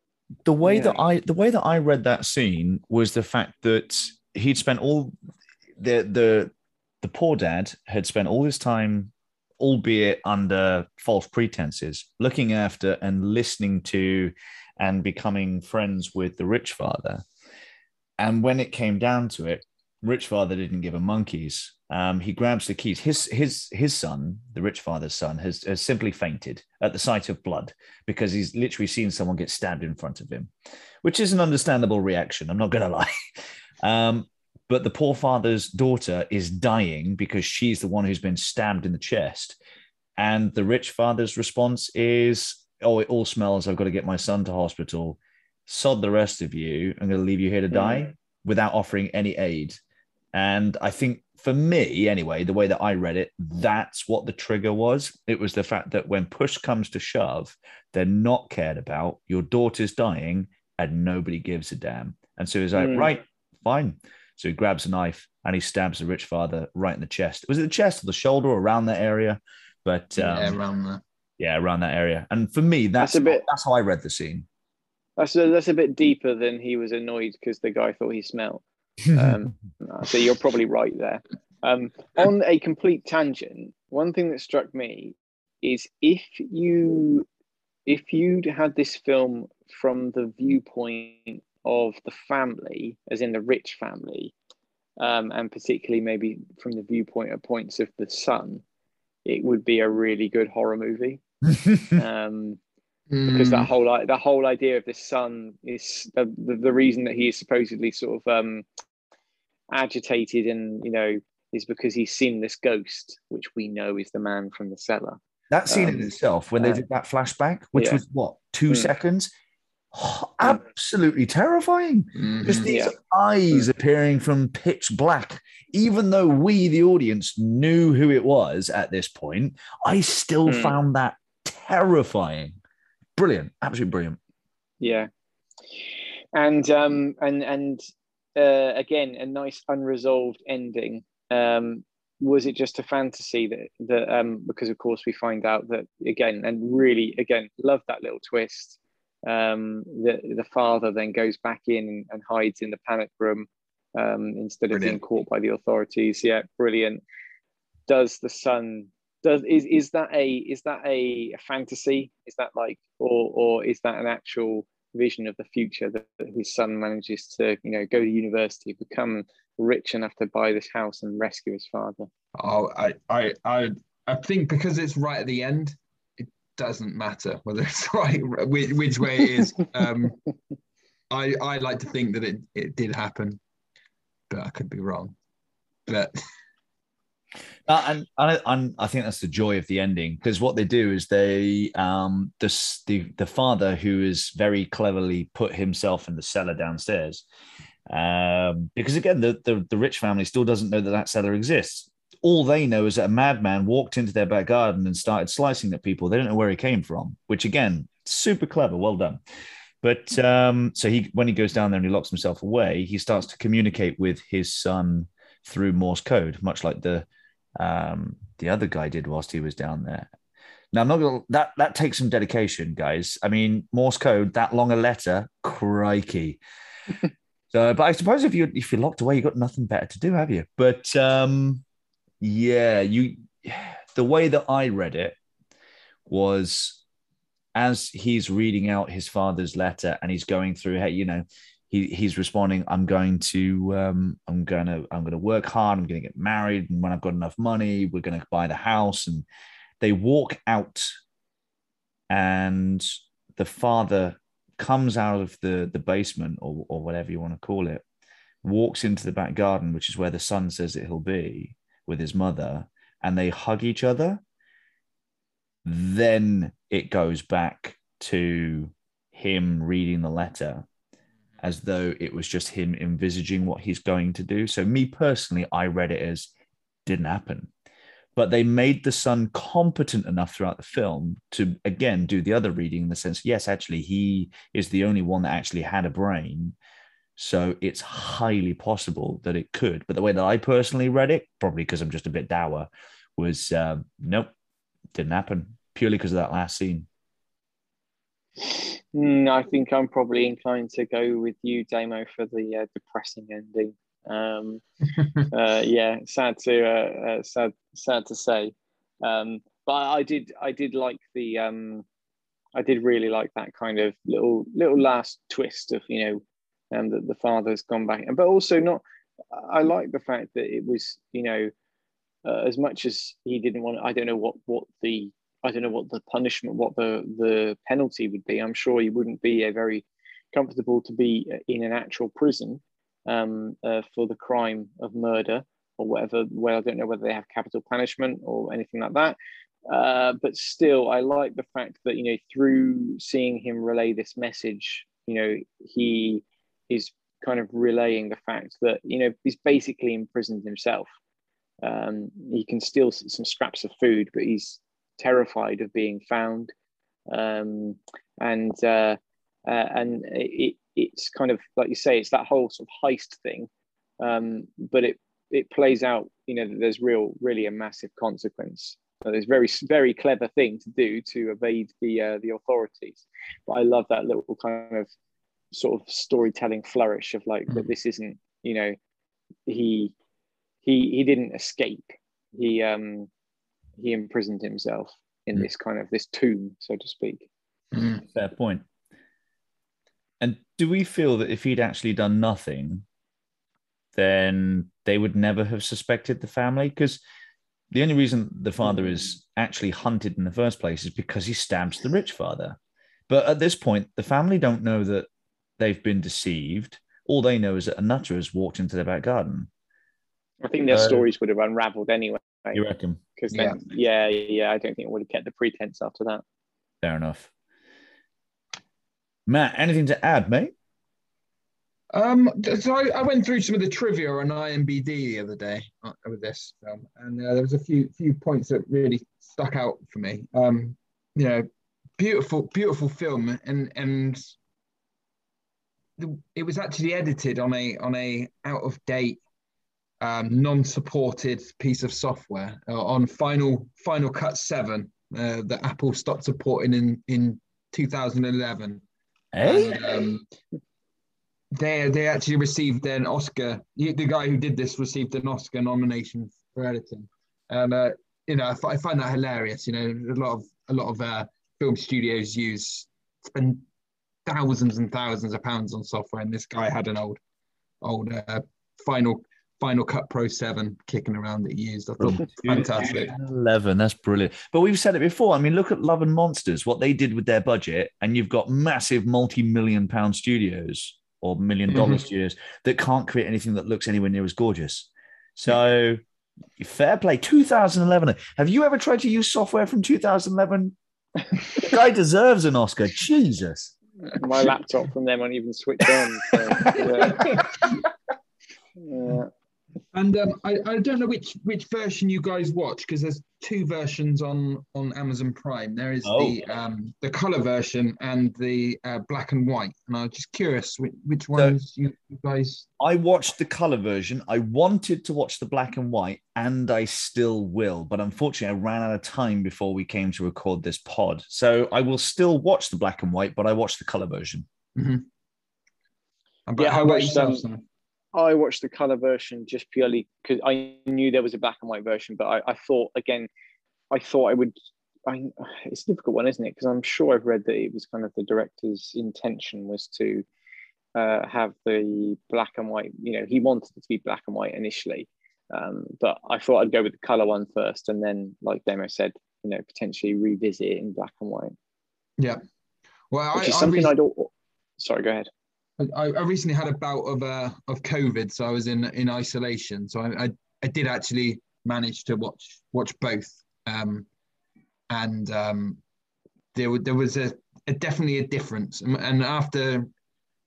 the way yeah. that I the way that I read that scene was the fact that he'd spent all the the the poor dad had spent all his time, albeit under false pretenses, looking after and listening to and becoming friends with the rich father. And when it came down to it, rich father didn't give a monkeys. Um, he grabs the keys. His his his son, the rich father's son, has, has simply fainted at the sight of blood because he's literally seen someone get stabbed in front of him, which is an understandable reaction. I'm not going (laughs) to lie. Um, but the poor father's daughter is dying because she's the one who's been stabbed in the chest. And the rich father's response is, Oh, it all smells. I've got to get my son to hospital. Sod the rest of you. I'm going to leave you here to die Mm. without offering any aid. And I think for me, anyway, the way that I read it, that's what the trigger was. It was the fact that when push comes to shove, they're not cared about. Your daughter's dying and nobody gives a damn. And so he's like, Mm. right, fine. So he grabs a knife and he stabs the rich father right in the chest. Was it the chest or the shoulder or around that area? But um, yeah, around there. Yeah, around that area. And for me, that's, That's a bit- that's how I read the scene. that's a, that's a bit deeper than he was annoyed because the guy thought he smelled. Um, (laughs) so you're probably right there. Um, on a complete tangent, one thing that struck me is if you if you'd had this film from the viewpoint of the family, as in the rich family, um, and particularly maybe from the viewpoint of points of the son, it would be a really good horror movie. (laughs) Um, because that Mm, whole i- the whole idea of the son is the, the, the reason that he is supposedly sort of um agitated and you know is because he's seen this ghost which we know is the man from the cellar that scene in Um, itself, when they uh, did that flashback, which yeah. was what, two Mm. seconds? absolutely terrifying. mhm. Just these Yeah. eyes appearing from pitch black. Even though we, the audience, knew who it was at this point, I still Mm. found that terrifying. Brilliant. Absolutely brilliant. yeah and um and and uh again a nice unresolved ending um was it just a fantasy that that um because of course we find out that again and really again love that little twist um the the father then goes back in and hides in the panic room um instead of being caught by the authorities yeah brilliant does the son does is is that a is that a, fantasy is that like or or is that an actual vision of the future that, that his son manages to you know go to university become rich enough to buy this house and rescue his father Oh, I, I, I, I think because it's right at the end, it doesn't matter whether it's (laughs) right, which, which way it is. Um, (laughs) I, I like to think that it, it did happen, but I could be wrong. But (laughs) Uh, and and I, and I think that's the joy of the ending because what they do is they um the, the the father who is very cleverly put himself in the cellar downstairs um because again the, the the rich family still doesn't know that that cellar exists. All they know is that a madman walked into their back garden and started slicing at people. They don't know where he came from which again super clever well done. But um so he when he goes down there and he locks himself away he starts to communicate with his son through morse code much like the um, the other guy did whilst he was down there. Now I'm not gonna that that takes some dedication, guys. I mean, Morse code, that long a letter, crikey. (laughs) so, but I suppose if you if you're locked away, you've got nothing better to do, have you? But um, yeah, you the way that I read it was as he's reading out his father's letter and he's going through, hey, you know, he, he's responding i'm going to um, i'm going to i'm going to work hard. I'm going to get married. And when i've got enough money we're going to buy the house. And they walk out and the father comes out of the the basement or, or whatever you want to call it walks into the back garden which is where the son says that he'll be with his mother and they hug each other. Then it goes back to him reading the letter as though it was just him envisaging what he's going to do. So, me personally, I read it as didn't happen. but they made the son competent enough throughout the film to again do the other reading in the sense yes actually he is the only one that actually had a brain so it's highly possible that it could but the way that i personally read it probably because i'm just a bit dour was um, nope didn't happen purely because of that last scene Mm, I think I'm probably inclined to go with you, Damo, for the uh, depressing ending. Um, (laughs) uh, yeah, sad to uh, uh, sad sad to say, um, but I did I did like the um, I did really like that kind of little little last twist of you know um, that the father's gone back, but also not. I like the fact that it was you know uh, as much as he didn't want. I don't know what what the I don't know what the punishment, what the the penalty would be. I'm sure he wouldn't be a very comfortable to be in an actual prison um, uh, for the crime of murder or whatever. Well, I don't know whether they have capital punishment or anything like that. Uh, but still, I like the fact that you know through seeing him relay this message, you know he is kind of relaying the fact that you know he's basically imprisoned himself. Um, he can steal some scraps of food, but he's terrified of being found, um, and uh, uh, and it, it's kind of like you say, it's that whole sort of heist thing, um, but it it plays out. You know, there's real, really a massive consequence. So there's very, very clever thing to do to evade the uh, the authorities. But I love that little kind of sort of storytelling flourish of like mm. that. This isn't, you know, he he he didn't escape. He um he imprisoned himself in mm. this kind of this tomb, so to speak. Mm. Fair point. And do we feel that if he'd actually done nothing, then they would never have suspected the family? Because the only reason the father is actually hunted in the first place is because he stabs the rich father. But at this point, the family don't know that they've been deceived. All they know is that a nutter has walked into their back garden. I think their uh, stories would have unraveled anyway. You reckon? Because yeah. yeah, yeah, I don't think it would have kept the pretense after that. Fair enough. Matt, anything to add, mate? Um, so I, I, went through some of the trivia on IMBD the other day uh, with this film, and uh, there was a few few points that really stuck out for me. Um, you know, beautiful, beautiful film, and and the, it was actually edited on a on a out of date um, non-supported piece of software uh, on Final Final Cut Seven uh, that Apple stopped supporting in in 2011. Hey. And, um, they they actually received an Oscar. The guy who did this received an Oscar nomination for editing, and uh, you know I, I, find that hilarious. You know, a lot of a lot of uh, film studios use spend thousands and thousands of pounds on software, and this guy had an old old uh, Final Final Cut Pro 7 kicking around that he used. I thought fantastic. 11, that's brilliant. But we've said it before. I mean, look at Love and Monsters, what they did with their budget, and you've got massive multi million pound studios or million dollar mm-hmm. studios that can't create anything that looks anywhere near as gorgeous. So, fair play. 2011. Have you ever tried to use software from 2011? the guy deserves an Oscar. Jesus. My laptop from them won't even switch on. So, yeah. (laughs) yeah. And um, I, I don't know which which version you guys watch because there's two versions on on Amazon Prime. There is oh. the um, the color version and the uh, black and white. And I was just curious which, which ones so, you, you guys. I watched the color version. I wanted to watch the black and white, and I still will. But unfortunately, I ran out of time before we came to record this pod. So I will still watch the black and white, but I watched the color version. Mm-hmm. Yeah, how about yourself? Um, I watched the color version just purely because I knew there was a black and white version, but I, I thought again, I thought I would. I, it's a difficult one, isn't it? Because I'm sure I've read that it was kind of the director's intention was to uh, have the black and white. You know, he wanted it to be black and white initially, um, but I thought I'd go with the color one first, and then, like Damo said, you know, potentially revisit it in black and white. Yeah, well, which I, is something I don't. Sorry, go ahead. I, I recently had a bout of uh, of COVID, so I was in in isolation. So I, I, I did actually manage to watch watch both, um, and um, there there was a, a definitely a difference. And after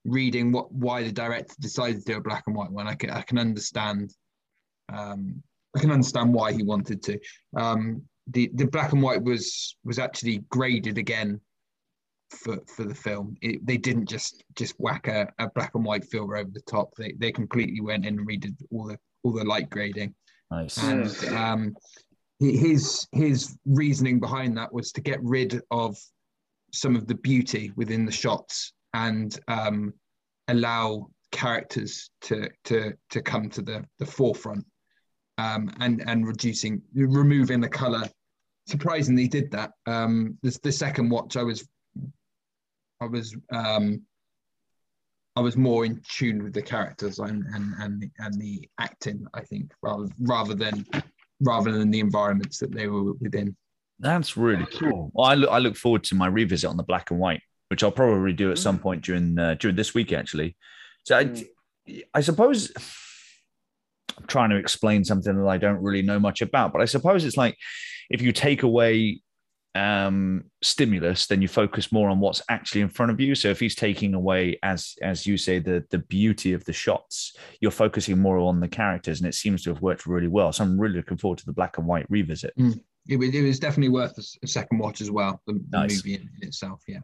reading what why the director decided to do a black and white one, I can I can understand um, I can understand why he wanted to. Um, the the black and white was was actually graded again for for the film. It, they didn't just just whack a, a black and white filter over the top. They they completely went in and redid all the all the light grading. Nice. And um, his his reasoning behind that was to get rid of some of the beauty within the shots and um, allow characters to to to come to the the forefront um, and and reducing removing the color surprisingly did that um this the second watch i was i was um i was more in tune with the characters and and and the, and the acting i think rather rather than rather than the environments that they were within That's really cool. Well, I look, I look forward to my revisit on the black and white, which I'll probably do at some point during uh, during this week, actually. So I, I suppose I'm trying to explain something that I don't really know much about, but I suppose it's like if you take away um, stimulus, then you focus more on what's actually in front of you. So if he's taking away, as as you say, the the beauty of the shots, you're focusing more on the characters, and it seems to have worked really well. So I'm really looking forward to the black and white revisit. it was, it was definitely worth a second watch as well the, the Nice. movie in, in itself yeah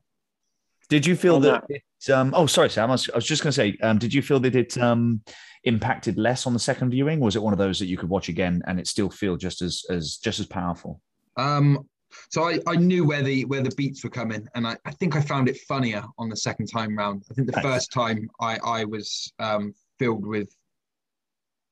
Did you feel On that? It, um, oh, sorry, Sam. I was, I was just going to say, um, did you feel that it um, impacted less on the second viewing? Was it one of those that you could watch again and it still feel just as as just as powerful? Um, so I, I knew where the where the beats were coming, and I, I think I found it funnier on the second time round. I think the Nice. first time I I was um, filled with,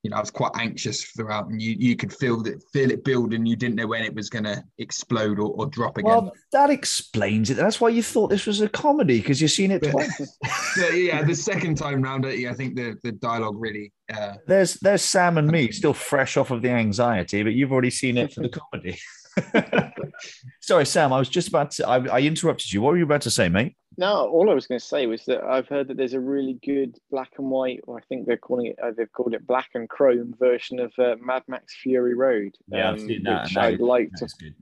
you know, I was quite anxious throughout, and you you could feel that feel it build, and you didn't know when it was going to explode or, or drop again. Well, that explains it. That's why you thought this was a comedy because you've seen it Yeah. twice. (laughs) So, yeah, the second time round, yeah, I think the the dialogue really. Uh, There's there's Sam and me still fresh off of the anxiety, but you've already seen it for the (laughs) comedy. (laughs) Sorry, Sam. I was just about to. I, I interrupted you. What were you about to say, mate? No, all I was going to say was that I've heard that there's a really good black and white, or I think they're calling it, uh, they've called it black and chrome version of uh, Mad Max Fury Road. um, which I'd like to, good.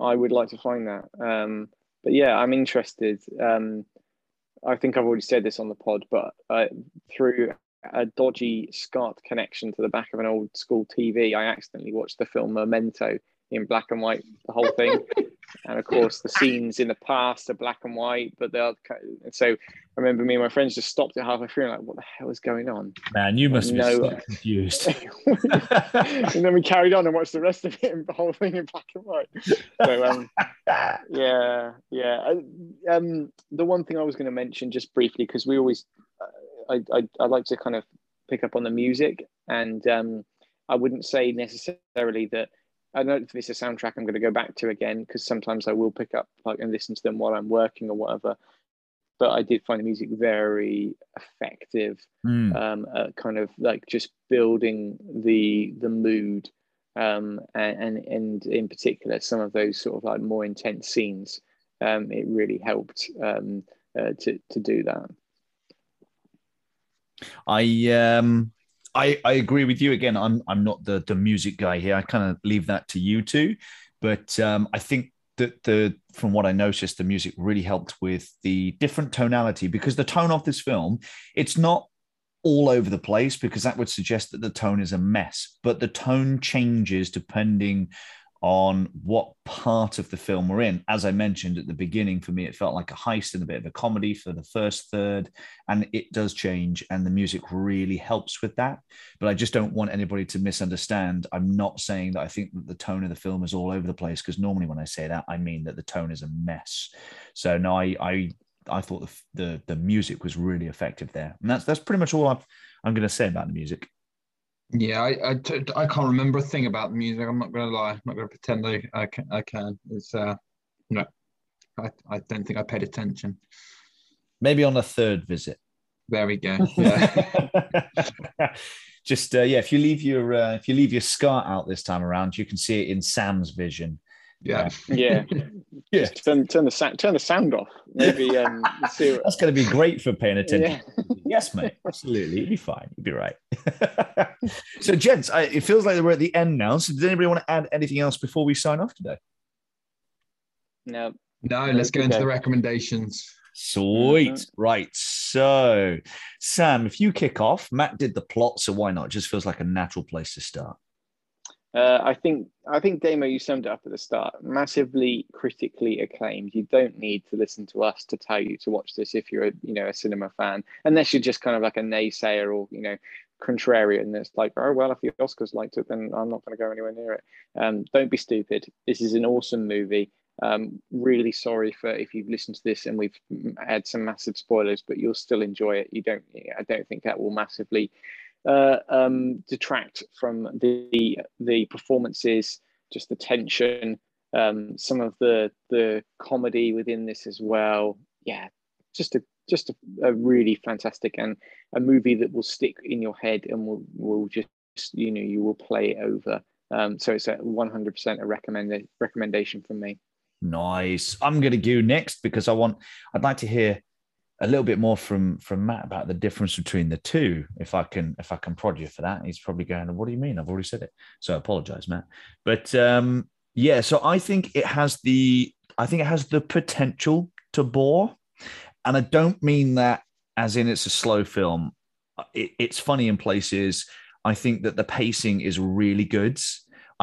I would like to find that. Um, but yeah, I'm interested. Um, I think I've already said this on the pod, but uh, through a dodgy SCART connection to the back of an old school TV, I accidentally watched the film Memento in black and white, the whole thing. (laughs) and of course, the scenes in the past are black and white, but they're and so I remember me and my friends just stopped at halfway through and like, what the hell is going on? Man, you must be No. so confused. (laughs) and then we carried on and watched the rest of it, and (laughs) the whole thing in black and white. So um, yeah, yeah. I- Um, the one thing I was going to mention just briefly because we always, uh, I, I I like to kind of pick up on the music, and um, I wouldn't say necessarily that. I don't know if this is a soundtrack I'm going to go back to again because sometimes I will pick up like and listen to them while I'm working or whatever. But I did find the music very effective Hmm. um, uh, kind of like just building the the mood um, and, and and in particular some of those sort of like more intense scenes um, it really helped um, uh, to to do that I um I I agree with you again. I'm I'm not the the music guy here. I kind of leave that to you two, but um, I think that the from what I noticed, the music really helped with the different tonality because the tone of this film it's not all over the place because that would suggest that the tone is a mess, but the tone changes depending on what part of the film we're in. As I mentioned at the beginning, for me, it felt like a heist and a bit of a comedy for the first third, and it does change, and the music really helps with that. But I just don't want anybody to misunderstand. I'm not saying that I think that the tone of the film is all over the place because normally when I say that, I mean that the tone is a mess. So no, I I I thought the the, the music was really effective there, and that's that's pretty much all I've, I'm going to say about the music. Yeah, I, I, t- I can't remember a thing about the music. I'm not going to lie. I'm not going to pretend I, I, can, I can. It's uh, no, I, I don't think I paid attention. Maybe on a third visit. There we go. (laughs) Yeah. Just uh, yeah, if you leave your uh, if you leave your SCART out this time around, you can see it in Sam's vision. Yeah. yeah (laughs) Yeah. (laughs) Just turn turn the sound turn the sound off maybe um see what, That's going to be great for paying attention. yeah. yes, mate. Absolutely. You'll be fine. You'll be right. (laughs) so, gents, I, it feels like we're at the end now. So, does anybody want to add anything else before we sign off today? no No, let's go into the recommendations. Sweet. Mhm. Right. So, Sam, if you kick off, Matt did the plot. So, why not? It just feels like a natural place to start. Uh, I think I think Damo, you summed it up at the start. Massively critically acclaimed. You don't need to listen to us to tell you to watch this if you're a you know a cinema fan, unless you're just kind of like a naysayer or you know contrarian that's like, oh well, if the Oscars liked it, then I'm not going to go anywhere near it. Um, don't be stupid. This is an awesome movie. Um, really sorry for if you've listened to this and we've had some massive spoilers, but you'll still enjoy it. You don't. I don't think that will massively uh, um, detract from the the performances, just the tension, um, some of the the comedy within this as well. Yeah, just a just a, a, really fantastic and a movie that will stick in your head and will will just you know you will play it over. Um, so it's a 100% a recommended recommendation from me. Nice. I'm going to go next because I want. I'd like to hear a little bit more from from Matt about the difference between the two. If I can, if I can prod you for that, he's probably going. What do you mean? I've already said it. So I apologize, Matt. But um, yeah, so I think it has the. I think it has the potential to bore, and I don't mean that as in it's a slow film. It, it's funny in places. I think that the pacing is really good.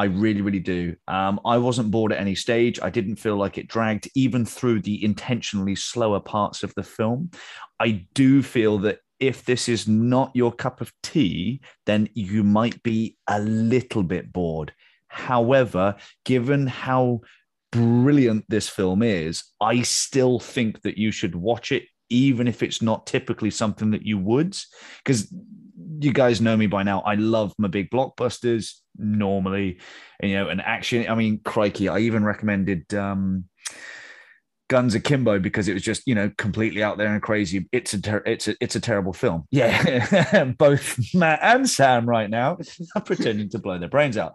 I really, really do. Um, I wasn't bored at any stage. I didn't feel like it dragged, even through the intentionally slower parts of the film. I do feel that if this is not your cup of tea, then you might be a little bit bored. However, given how brilliant this film is, I still think that you should watch it, even if it's not typically something that you would. Because you guys know me by now. I love my big blockbusters normally, and, you know, an action. I mean, crikey, I even recommended um, Guns Akimbo because it was just you know completely out there and crazy. It's a ter- it's a it's a terrible film. (laughs) Yeah, both Matt and Sam right now (laughs) are pretending to blow their brains out.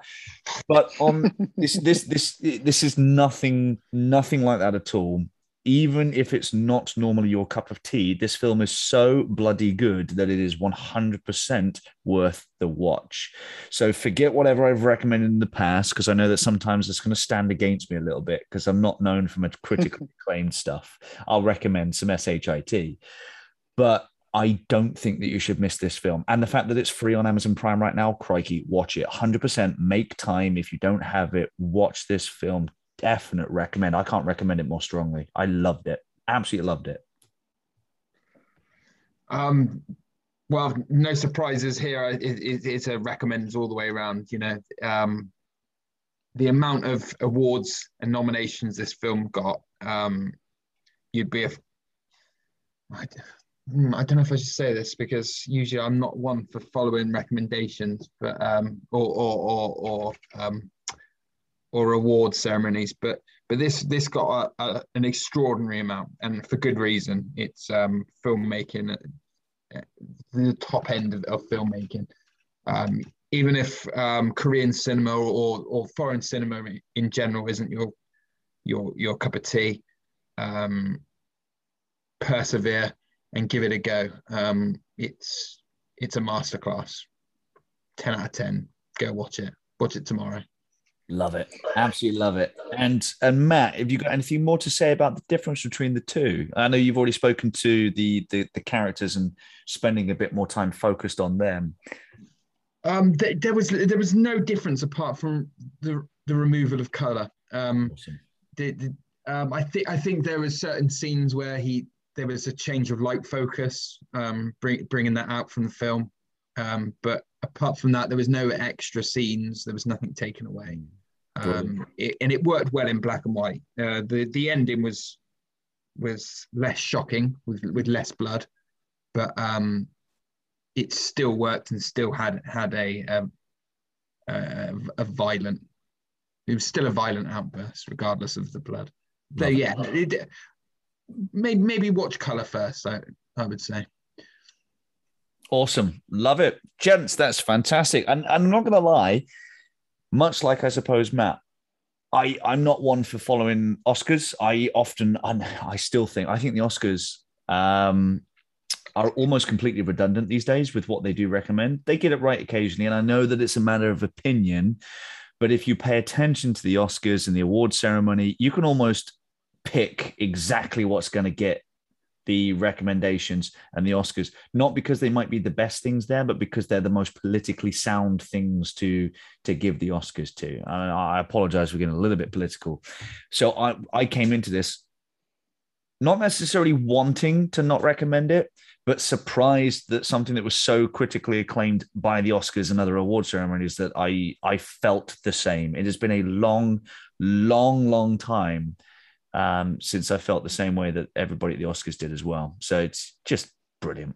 But on this this this this is nothing nothing like that at all even if it's not normally your cup of tea, this film is so bloody good that it is 100% worth the watch. So forget whatever I've recommended in the past, because I know that sometimes it's going to stand against me a little bit because I'm not known for much critically (laughs) acclaimed stuff. I'll recommend some SHIT. But I don't think that you should miss this film. And the fact that it's free on Amazon Prime right now, crikey, watch it. 100% make time. If you don't have it, watch this film definite recommend. I can't recommend it more strongly. I loved it. Absolutely loved it. Um, well, no surprises here. It, it, it's a recommends all the way around. You know, um, the amount of awards and nominations this film got, um, you'd be a. I, hmm, I don't know if I should say this because usually I'm not one for following recommendations, but um, or or or, or um, or award ceremonies, but but this this got a, a, an extraordinary amount, and for good reason. It's um, filmmaking at the top end of, of filmmaking. Um, even if um, Korean cinema or, or foreign cinema in general isn't your your your cup of tea, um, persevere and give it a go. Um, it's it's a masterclass. Ten out of ten. Go watch it. Watch it tomorrow. Love it. Absolutely love it. And and Matt, have you got anything more to say about the difference between the two? I know you've already spoken to the the, the characters and spending a bit more time focused on them. Um, th- there was there was no difference apart from the the removal of color. Um, awesome. the, the, um, I think I think there was certain scenes where he there was a change of light focus, um, bring, bringing that out from the film. Um, but apart from that, there was no extra scenes. There was nothing taken away, um, it, and it worked well in black and white. Uh, the the ending was was less shocking with with less blood, but um, it still worked and still had had a a, um, a, a violent. It was still a violent outburst, regardless of the blood. So yeah, it, maybe maybe watch color first. I I would say. Awesome. Love it. Gents, that's fantastic. And, I'm not going to lie, much like I suppose Matt, I, I'm not one for following Oscars. I often, and I still think, I think the Oscars um, are almost completely redundant these days with what they do recommend. They get it right occasionally. And I know that it's a matter of opinion. But if you pay attention to the Oscars and the award ceremony, you can almost pick exactly what's going to get the recommendations and the Oscars, not because they might be the best things there, but because they're the most politically sound things to to give the Oscars to. I, I apologize for getting a little bit political. So I I came into this not necessarily wanting to not recommend it, but surprised that something that was so critically acclaimed by the Oscars and other award ceremonies that I I felt the same. It has been a long, long, long time um, since I felt the same way that everybody at the Oscars did as well. So it's just brilliant.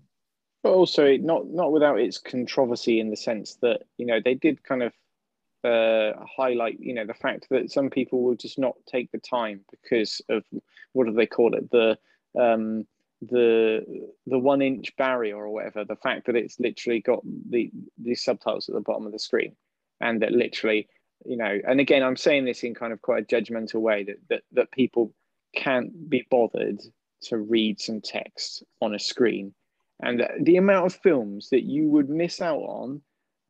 But also not not without its controversy in the sense that you know they did kind of uh, highlight you know the fact that some people will just not take the time because of what do they call it the um, the the one inch barrier or whatever the fact that it's literally got the the subtitles at the bottom of the screen and that literally you know and again i'm saying this in kind of quite a judgmental way that that, that people can't be bothered to read some text on a screen. And the amount of films that you would miss out on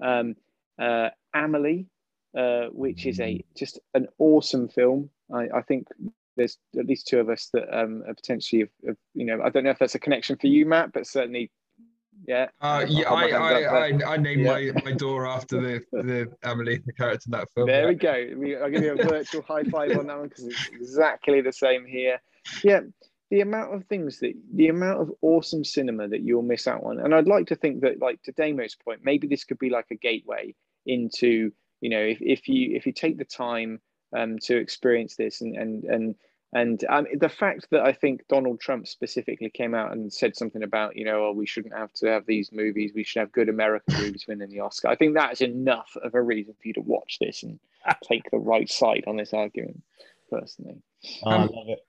um, uh, amelie uh, which is a just an awesome film. I, I think there's at least two of us that um, are potentially, have, have, you know, I don't know if that's a connection for you, Matt, but certainly yeah. Uh, yeah, I, I, I, I, named yeah. my, my door after the the Amelie, the character in that film. There we go. We, I'll give you a virtual high five on that one because it's exactly the same here. Yeah, the amount of things that the amount of awesome cinema that you'll miss out on, and I'd like to think that, like to Damo's point, maybe this could be like a gateway into, you know, if, if you if you take the time um, to experience this and and and and um, the fact that I think Donald Trump specifically came out and said something about, you know, oh, we shouldn't have to have these movies. We should have good American movies winning the Oscar. I think that's enough of a reason for you to watch this and (laughs) take the right side on this argument, personally. Oh, um, I love it.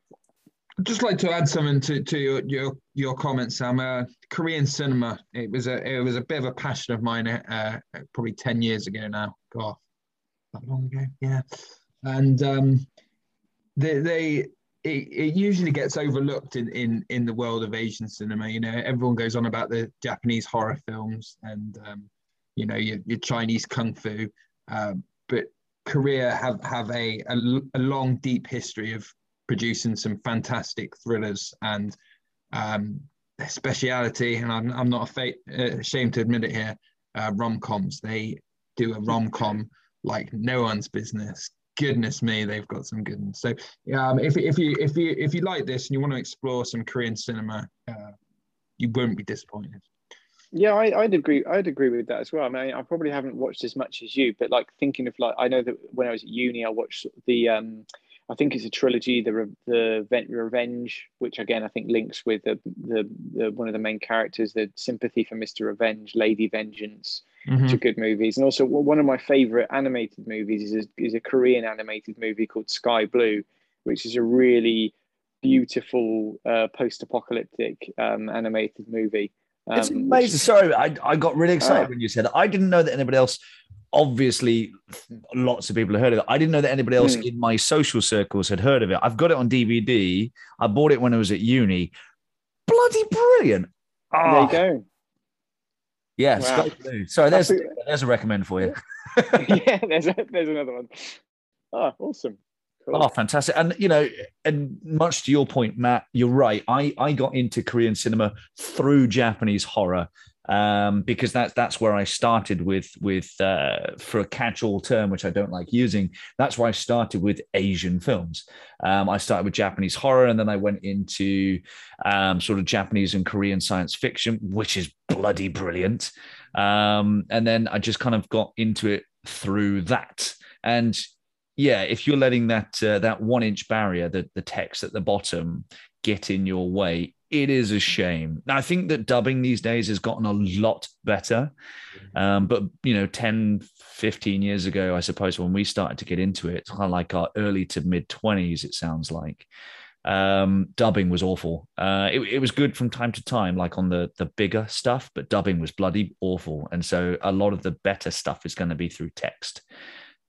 I'd just like to add something to, to your, your your comments, Sam. Uh, Korean cinema. It was a it was a bit of a passion of mine. Uh, probably ten years ago now. God, that long ago. Yeah, and um, they, they it, it usually gets overlooked in, in in the world of Asian cinema. You know, everyone goes on about the Japanese horror films and um, you know your, your Chinese kung fu, uh, but Korea have have a, a, a long deep history of producing some fantastic thrillers and um, speciality. And I'm, I'm not ashamed to admit it here. Uh, rom coms. They do a rom com like no one's business goodness me, they've got some good ones. So, um, if, if you if you if you like this and you want to explore some Korean cinema, uh, you won't be disappointed. Yeah, I, would agree. I'd agree with that as well. I mean, I probably haven't watched as much as you, but like thinking of like, I know that when I was at uni, I watched the, um, I think it's a trilogy, the the Revenge, which again I think links with the, the the one of the main characters, the sympathy for Mister Revenge, Lady Vengeance, mm-hmm. which are good movies. And also one of my favorite animated movies is a, is a Korean animated movie called Sky Blue, which is a really beautiful uh, post-apocalyptic um, animated movie. Um, it's amazing. Which... Sorry, I, I got really excited oh. when you said it. I didn't know that anybody else. Obviously, lots of people have heard of it. I didn't know that anybody else mm. in my social circles had heard of it. I've got it on DVD. I bought it when I was at uni. Bloody brilliant! Oh, there you ah. go. Yeah, wow. Sorry, there's there's a recommend for you. (laughs) yeah, there's a, there's another one. Oh, awesome. Cool. Oh, fantastic! And you know, and much to your point, Matt, you're right. I I got into Korean cinema through Japanese horror um, because that's that's where I started with with uh, for a catch-all term, which I don't like using. That's where I started with Asian films. Um, I started with Japanese horror, and then I went into um, sort of Japanese and Korean science fiction, which is bloody brilliant. Um, and then I just kind of got into it through that. And yeah, if you're letting that uh, that one inch barrier, the the text at the bottom, get in your way, it is a shame. Now, I think that dubbing these days has gotten a lot better. Um, but, you know, 10, 15 years ago, I suppose, when we started to get into it, kind of like our early to mid 20s, it sounds like. Um, dubbing was awful. Uh, it, it was good from time to time, like on the the bigger stuff, but dubbing was bloody awful. And so a lot of the better stuff is going to be through text.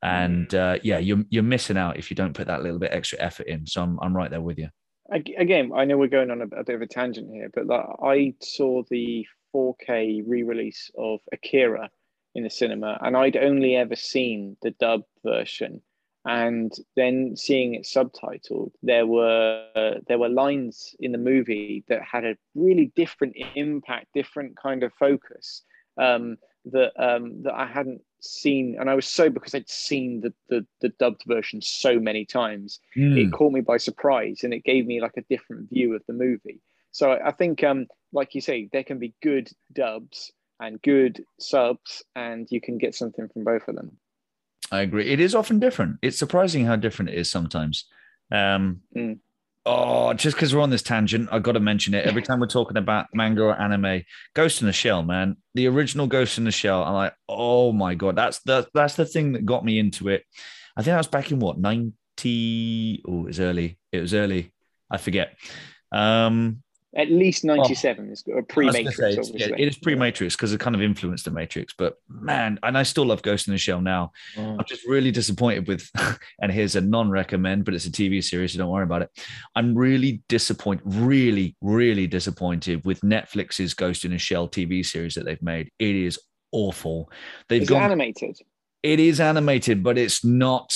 And uh, yeah, you're you're missing out if you don't put that little bit extra effort in. So I'm I'm right there with you again, I know we're going on a, a, bit of a tangent here, but like I saw the 4K re-release of Akira in the cinema, and I'd only ever seen the dub version. and then seeing it subtitled, there were uh, there were lines in the movie that had a really different impact, different kind of focus um, that um, that I hadn't seen, and I was so because I'd seen the the, the dubbed version so many times, mm. it caught me by surprise, and it gave me like a different view of the movie. So I think, um, like you say, there can be good dubs and good subs, and you can get something from both of them. I agree. It is often different. It's surprising how different it is sometimes. Um, mm. Oh, just because we're on this tangent, I've got to mention it. Every (laughs) time we're talking about manga or anime, Ghost in the Shell, man, the original Ghost in the Shell, I'm like, oh my god, that's the that's the thing that got me into it. I think I was back in what ninety? Oh, it was early. It was early. I forget. Um, at least 97 oh, is a pre-matrix yeah, it is pre-matrix because it kind of influenced the matrix but man and i still love ghost in the shell now. Mm. i'm just really disappointed with (laughs) and here's a non-recommend but it's a tv series so don't worry about it. I'm really disappointed really really disappointed with netflix's ghost in a shell tv series that they've made. It is awful. They've is gone, animated. It is animated but it's not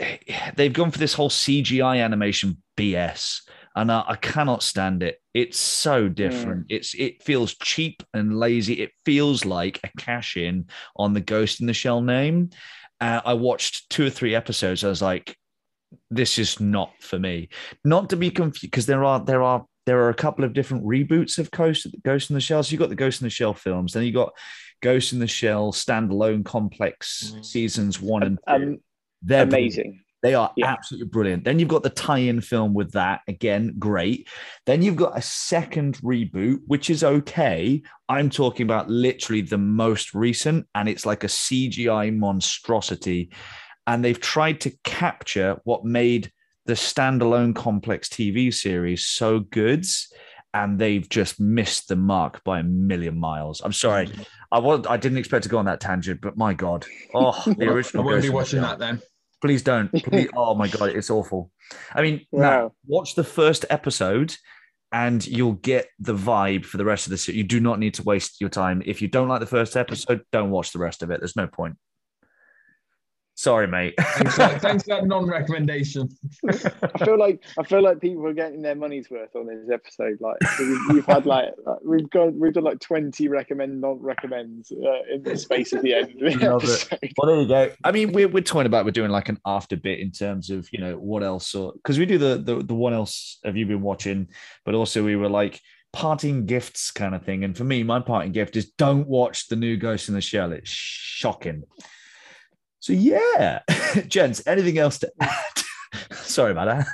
(sighs) they've gone for this whole cgi animation bs and I, I cannot stand it. It's so different. Mm. It's it feels cheap and lazy. It feels like a cash in on the Ghost in the Shell name. Uh, I watched two or three episodes. I was like, this is not for me. Not to be confused because there are there are there are a couple of different reboots of Ghost Ghost in the Shell. So you got the Ghost in the Shell films, then you got Ghost in the Shell standalone complex mm. seasons one and two. Um, They're amazing. They are yeah. absolutely brilliant. Then you've got the tie-in film with that again, great. Then you've got a second reboot, which is okay. I'm talking about literally the most recent, and it's like a CGI monstrosity. And they've tried to capture what made the standalone complex TV series so good, and they've just missed the mark by a million miles. I'm sorry. (laughs) I was I didn't expect to go on that tangent, but my God. Oh, the original. I won't be watching that then. Please don't. (laughs) Please. oh my god, it's awful. I mean, wow. watch the first episode and you'll get the vibe for the rest of the series. You do not need to waste your time. If you don't like the first episode, don't watch the rest of it. There's no point. Sorry, mate. thanks, for, (laughs) thanks for that non-recommendation. I feel like I feel like people are getting their money's worth on this episode. Like we've had like we've got we've done like twenty recommend non-recommends uh, in the space of the end. Of the well, there you go. I mean, we're we're talking about we're doing like an after bit in terms of you know what else or because we do the, the the what else have you been watching, but also we were like parting gifts kind of thing. And for me, my parting gift is don't watch the new Ghost in the Shell. It's shocking. So yeah, (laughs) gents, anything else to add? (laughs) Sorry about that.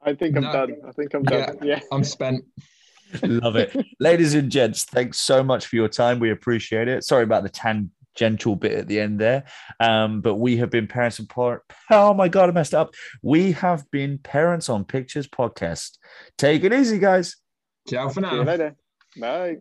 I think I'm no, done. I think I'm done. Yeah, yeah. I'm spent. Love it. (laughs) Ladies and gents, thanks so much for your time. We appreciate it. Sorry about the tangential bit at the end there. Um, but we have been Parents and Part. Oh my God, I messed up. We have been Parents on Pictures podcast. Take it easy, guys. Ciao for now. See you later. Bye.